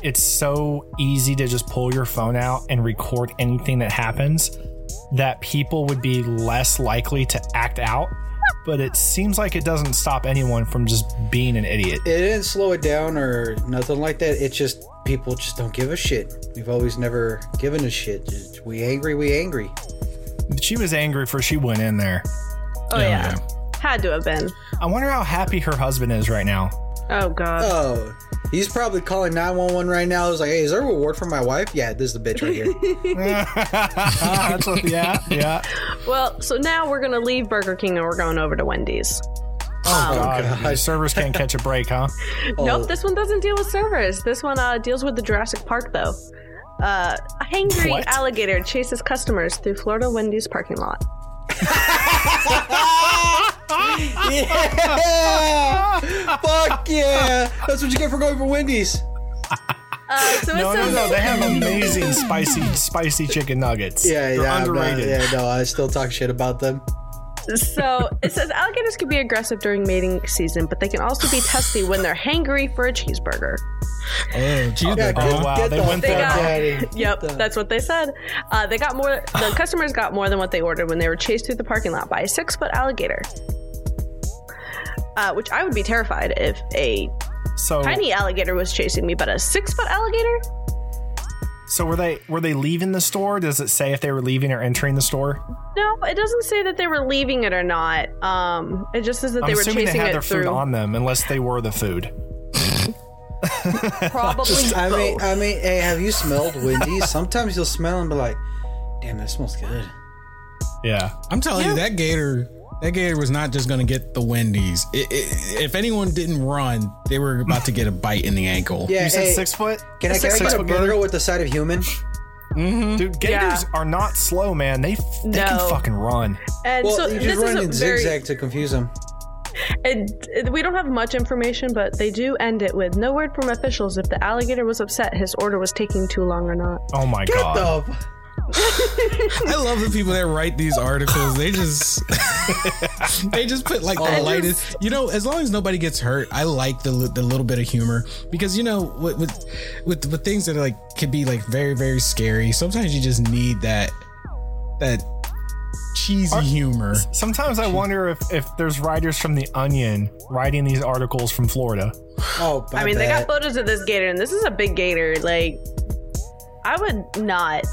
it's so easy to just pull your phone out and record anything that happens that people would be less likely to act out but it seems like it doesn't stop anyone from just being an idiot. It didn't slow it down or nothing like that. It just people just don't give a shit. We've always never given a shit. Just, we angry, we angry. She was angry for she went in there. Oh yeah. yeah. Had to have been. I wonder how happy her husband is right now. Oh god. Oh. He's probably calling 911 right now. He's like, hey, is there a reward for my wife? Yeah, this is the bitch right here. what, yeah, yeah. Well, so now we're going to leave Burger King and we're going over to Wendy's. Oh, um, God. God. servers can't catch a break, huh? oh. Nope, this one doesn't deal with servers. This one uh, deals with the Jurassic Park, though. Uh, a hangry what? alligator chases customers through Florida Wendy's parking lot. yeah! Fuck yeah! That's what you get for going for Wendy's. Uh, so no, no, no. They have amazing spicy, spicy chicken nuggets. Yeah, They're yeah, underrated. Not, yeah, no, I still talk shit about them. So it says alligators can be aggressive during mating season, but they can also be testy when they're hangry for a cheeseburger. Oh, cheeseburger! Oh, wow, they went there. Got, yep, that's what they said. Uh, they got more. The customers got more than what they ordered when they were chased through the parking lot by a six-foot alligator. Uh, which I would be terrified if a so tiny alligator was chasing me, but a six foot alligator. So were they were they leaving the store? Does it say if they were leaving or entering the store? No, it doesn't say that they were leaving it or not. Um, it just says that I'm they were chasing they had their through. food on them, unless they were the food. Probably. I mean, I mean, hey, have you smelled Wendy's? Sometimes you'll smell and be like, "Damn, that smells good." Yeah, I'm telling yeah. you, that gator that gator was not just going to get the Wendy's. It, it, if anyone didn't run, they were about to get a bite in the ankle. Yeah, you said hey, six foot. Can I, can I get a burger gator? with the side of human? Mm-hmm. Dude, gators yeah. are not slow, man. They they no. can fucking run. And well, so you just run in very, zigzag to confuse them. It, we don't have much information, but they do end it with no word from officials if the alligator was upset his order was taking too long or not. Oh my Get god! The- I love the people that write these articles. They just they just put like the oh, lightest. You know, as long as nobody gets hurt, I like the the little bit of humor because you know with with with, with things that are like could be like very very scary. Sometimes you just need that that cheesy humor. Sometimes I wonder if if there's writers from the Onion writing these articles from Florida. Oh, I mean, they got photos of this gator, and this is a big gator. Like, I would not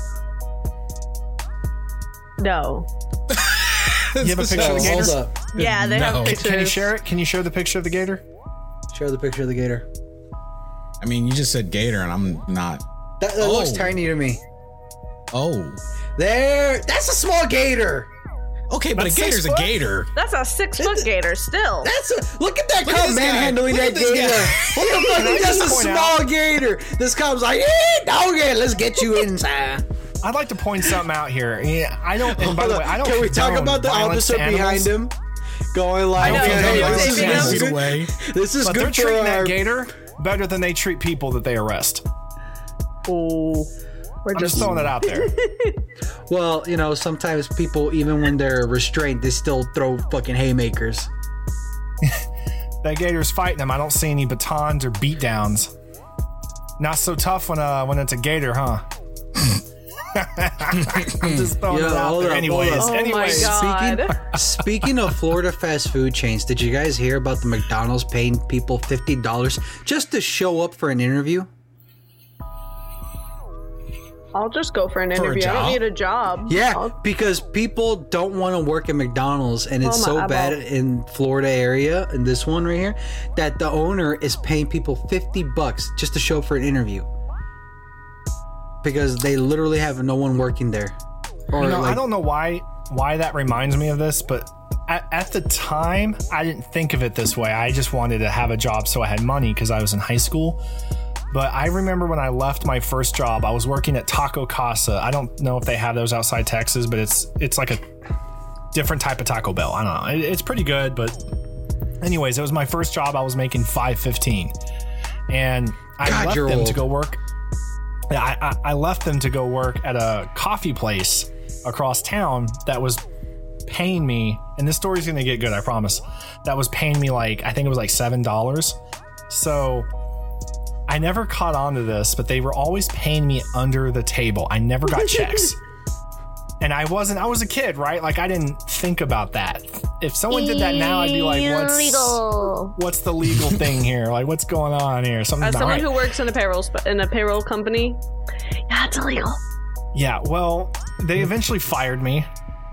no. you have a picture of the gator? Hold up. Yeah, they no. have pictures. Can you share it? Can you share the picture of the gator? Share the picture of the gator. I mean, you just said gator, and I'm not. That, that oh. looks tiny to me. Oh. There. That's a small gator. Okay, but that's a gator's a gator. That's a six foot gator still. That's a look at that look cub manhandling that gator. What the fuck? That's a small out. gator. This cub's like, hey, dog, let's get you inside. I'd like to point something out here. Yeah, I don't. And by the way, I don't. Can we talk about the officer behind him? Going like, hey, this, is good, away. this is but good they're treating our... that gator better than they treat people that they arrest. Oh, we're I'm just throwing it out there. well, you know, sometimes people, even when they're restrained, they still throw fucking haymakers. that gator's fighting them. I don't see any batons or beatdowns. Not so tough when uh when it's a gator, huh? I'm just throwing Yo, it out there. Up, anyways, oh anyways. Speaking, speaking of Florida fast food chains, did you guys hear about the McDonald's paying people fifty dollars just to show up for an interview? I'll just go for an for interview. I don't need a job. Yeah, I'll... because people don't want to work at McDonald's, and it's oh so bad in Florida area, and this one right here, that the owner is paying people fifty bucks just to show up for an interview because they literally have no one working there. Or you know, like, I don't know why why that reminds me of this, but at, at, the time, I didn't think of it this way. I just wanted to have a job so I had money because I was in high school. But I remember when I left my first job, I was working at Taco Casa. I don't know if they have those outside Texas, but it's it's like a different type of Taco Bell. I don't know. It, it's pretty good, but anyways, it was my first job. I was making five fifteen, and I God, left them old. to go work. I, I left them to go work at a coffee place across town that was paying me, and this story's gonna get good, I promise. That was paying me like, I think it was like $7. So I never caught on to this, but they were always paying me under the table. I never got checks. And I wasn't, I was a kid, right? Like I didn't think about that. If someone did that now, I'd be like, what's, illegal. what's the legal thing here? Like, what's going on here? Something As someone right. who works in a payroll, in a payroll company, yeah, it's illegal. Yeah, well, they eventually fired me.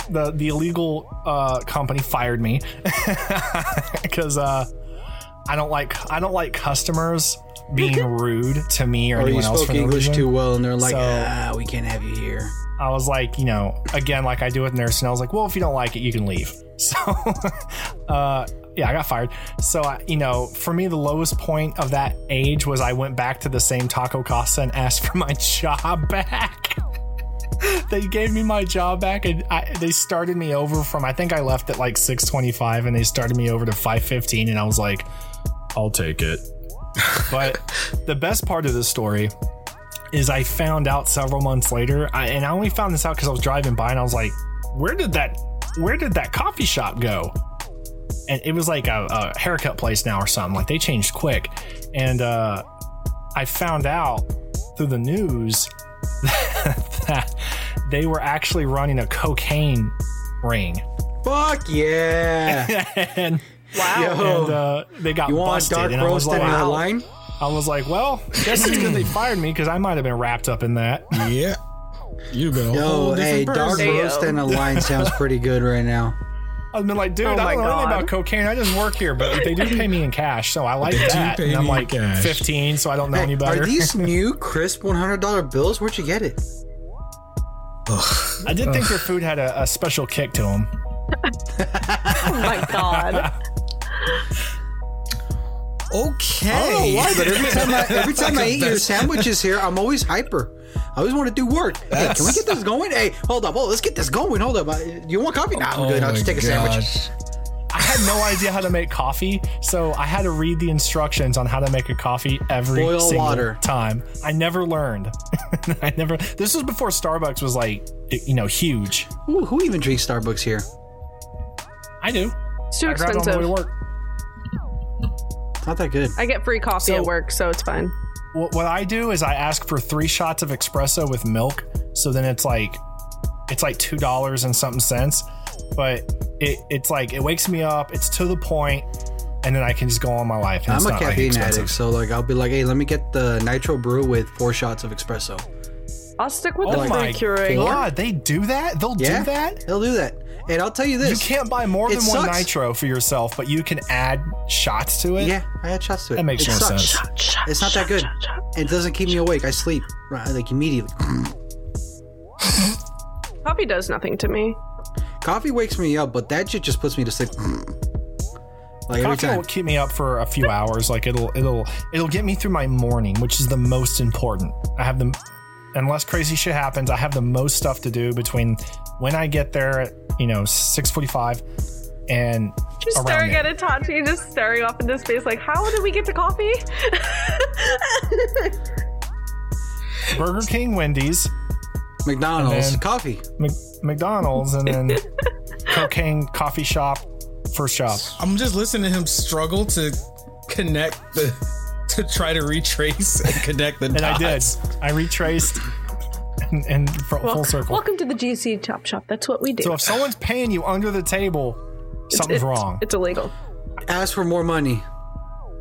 The the illegal uh, company fired me because uh, I don't like I don't like customers being rude to me or, or anyone you else. spoke English too well, and they're like, so, "Ah, we can't have you here." I was like, you know, again, like I do with nursing, I was like, well, if you don't like it, you can leave. So, uh, yeah, I got fired. So, uh, you know, for me, the lowest point of that age was I went back to the same Taco Casa and asked for my job back they gave me my job back, and I, they started me over from. I think I left at like six twenty-five, and they started me over to five fifteen, and I was like, "I'll take it." but the best part of the story is I found out several months later, I, and I only found this out because I was driving by, and I was like, "Where did that? Where did that coffee shop go?" And it was like a, a haircut place now or something. Like they changed quick, and uh, I found out through the news that they were actually running a cocaine ring. Fuck yeah! and wow, and uh, they got you want busted. dark and I was roast like, in the wow. line? I was like, well, guess it's good they fired me because I might have been wrapped up in that. Yeah, you've been a Yo, whole hey, different dark person. roast and a line sounds pretty good right now. I've been like, dude, Oh I don't know anything about cocaine. I just work here, but they do pay me in cash, so I like They do that. pay And I'm like cash. 15, so I don't know Hey, any better. are these new crisp one hundred dollar bills? Where'd you get it? I did think their food had a, a special kick to them. Oh my god. Okay. I don't know why, but every time I every time I eat your sandwiches here, I'm always hyper. I always want to do work. Hey, can we get this going? Hey, hold up, hold. Let's get this going. Hold up. Uh, You want coffee? Nah, I'm good. I'll just take a sandwich. Oh. I had no idea how to make coffee, so I had to read the instructions on how to make a coffee every Boil single water. time. I never learned. I never. This was before Starbucks was like, you know, huge. Who, who even drinks Starbucks here? I do. It's too I grab it on the way expensive. To work. It's not that good. I get free coffee So- at work, so it's fine. What, what I do is I ask for three shots of espresso with milk. So then it's like, it's like two dollars and something cents. But it, it's like it wakes me up. It's to the point, and then I can just go on my life. And I'm it's a not, like, caffeine expensive. addict, so like I'll be like, hey, let me get the nitro brew with four shots of espresso. I'll stick with Oh the my free Keurig. god, they do that? They'll Yeah, do that? They'll do that. And I'll tell you this: You can't buy more It than one nitro for yourself, but you can add shots to it. Yeah, I had shots to it. That makes it no sucks. sense. It's not that good. It doesn't keep me awake. I sleep right, like immediately. Coffee does nothing to me. Coffee wakes me up, but that shit just puts me to sleep. Like every Coffee time. will keep me up for a few hours. Like it'll it'll it'll get me through my morning, which is the most important. I have the unless crazy shit happens, I have the most stuff to do between when I get there at you know six forty five and Just around staring there. at Itachi, just staring off into space, like, how did we get to coffee? Burger King, Wendy's, McDonald's And coffee. Mc- McDonald's, and then cocaine coffee shop, first shop. I'm just listening to him struggle to connect the to try to retrace and connect the And I did. I retraced and, and fr- full Wel- circle. Welcome to the GC Chop Shop. That's what we do. So if someone's paying you under the table, something's It's- wrong. It's illegal. Ask for more money.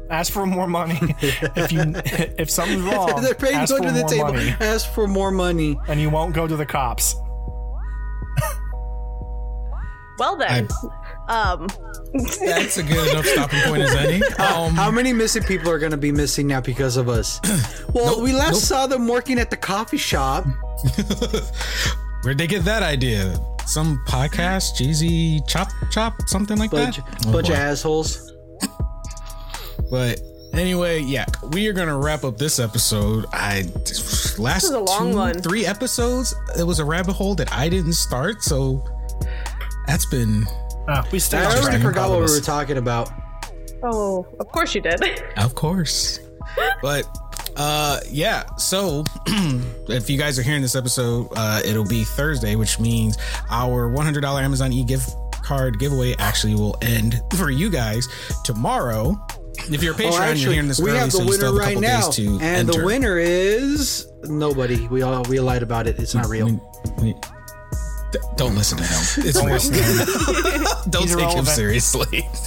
ask for more money. if you if something's wrong, They're paying ask you under the table. money, Ask for more money. and you won't go to the cops. Well then, um, That's a good enough stopping point as any. Um, How many missing people are going to be missing now because of us? Well, Nope, we last nope. saw them working at the coffee shop. Where'd they get that idea? Some podcast, Jeezy Chop Chop, something like Bunch, that. Oh, bunch boy. of assholes. But anyway, yeah, we are gonna wrap up this episode. I last is a long two, one. three episodes. It was a rabbit hole that I didn't start, so that's been Ah, we stayed I on already track. forgot what we were talking about. oh, of course you did. Of course. but uh yeah, so if you guys are hearing this episode, uh it'll be Thursday, which means our $100 Amazon e-gift card giveaway actually will end for you guys tomorrow. If you're a Patreon, oh, you're actually, hearing this we early, have the so you winner still have a right couple now, to and enter. the winner is nobody. We all we lied about it. It's not real. We- we- d- don't listen to him. It's Don't real. listen to him. don't He's take him seriously.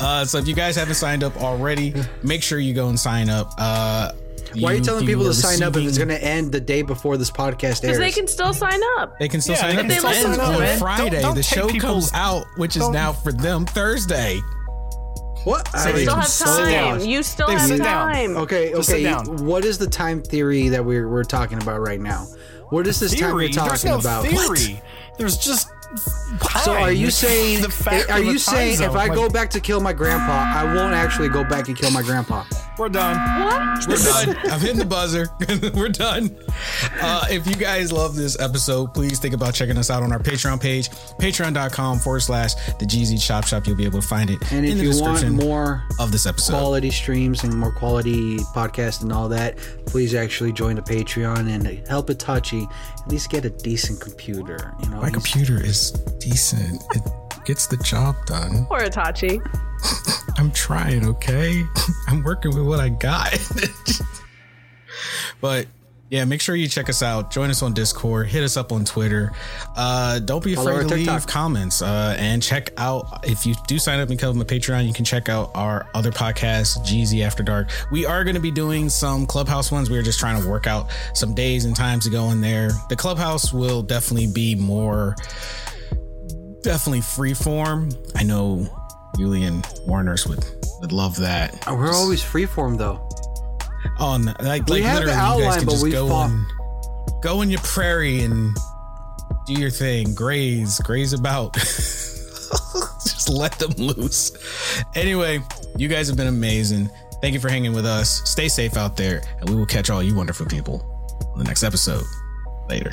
Uh, so if you guys haven't signed up already, make sure you go and sign up. Uh, Why are you telling people to sign up if it's going to end the day before this podcast airs? Because they can still sign up. They can still Yeah, sign up. It ends on. Friday. Don't- don't the show people's- comes out, which is don't- now for them Thursday. What? So I they You still have sit time. down. You still They have sit down. time. Okay, Just sit okay. down. What is the time theory that we're we're talking about right now? What is this time Theory. we're talking There's no about? theory. There's just Fine. So are you saying? Are you saying if I go back to kill my grandpa, I won't actually go back and kill my grandpa? We're done. What? We're done. I'm hitting the buzzer. We're done. Uh, if you guys love this episode, please think about checking us out on our Patreon page, patreon.com forward slash the GZ Shop Shop. You'll be able to find it and in the description want more of this episode. Quality streams and more quality podcast and all that, please actually join the Patreon and help Itachi at least get a decent computer. You know, my computer is decent. It gets the job done. Poor Itachi. I'm trying, okay? I'm working with what I got. but yeah, make sure you check us out. Join us on Discord. Hit us up on Twitter. Uh, don't be afraid to leave comments. Uh, and check out if you do sign up and become a Patreon, you can check out our other podcast, GZ After Dark. We are going to be doing some Clubhouse ones. We are just trying to work out some days and times to go in there. The Clubhouse will definitely be more, definitely free form. I know Julian Warners would would love that. Oh, we're always freeform though. Oh, no, like we like have literally, outline, you guys can just go fought. and go in your prairie and do your thing, graze, graze about. just let them loose. Anyway, you guys have been amazing. Thank you for hanging with us. Stay safe out there, and we will catch all you wonderful people on the next episode. Later.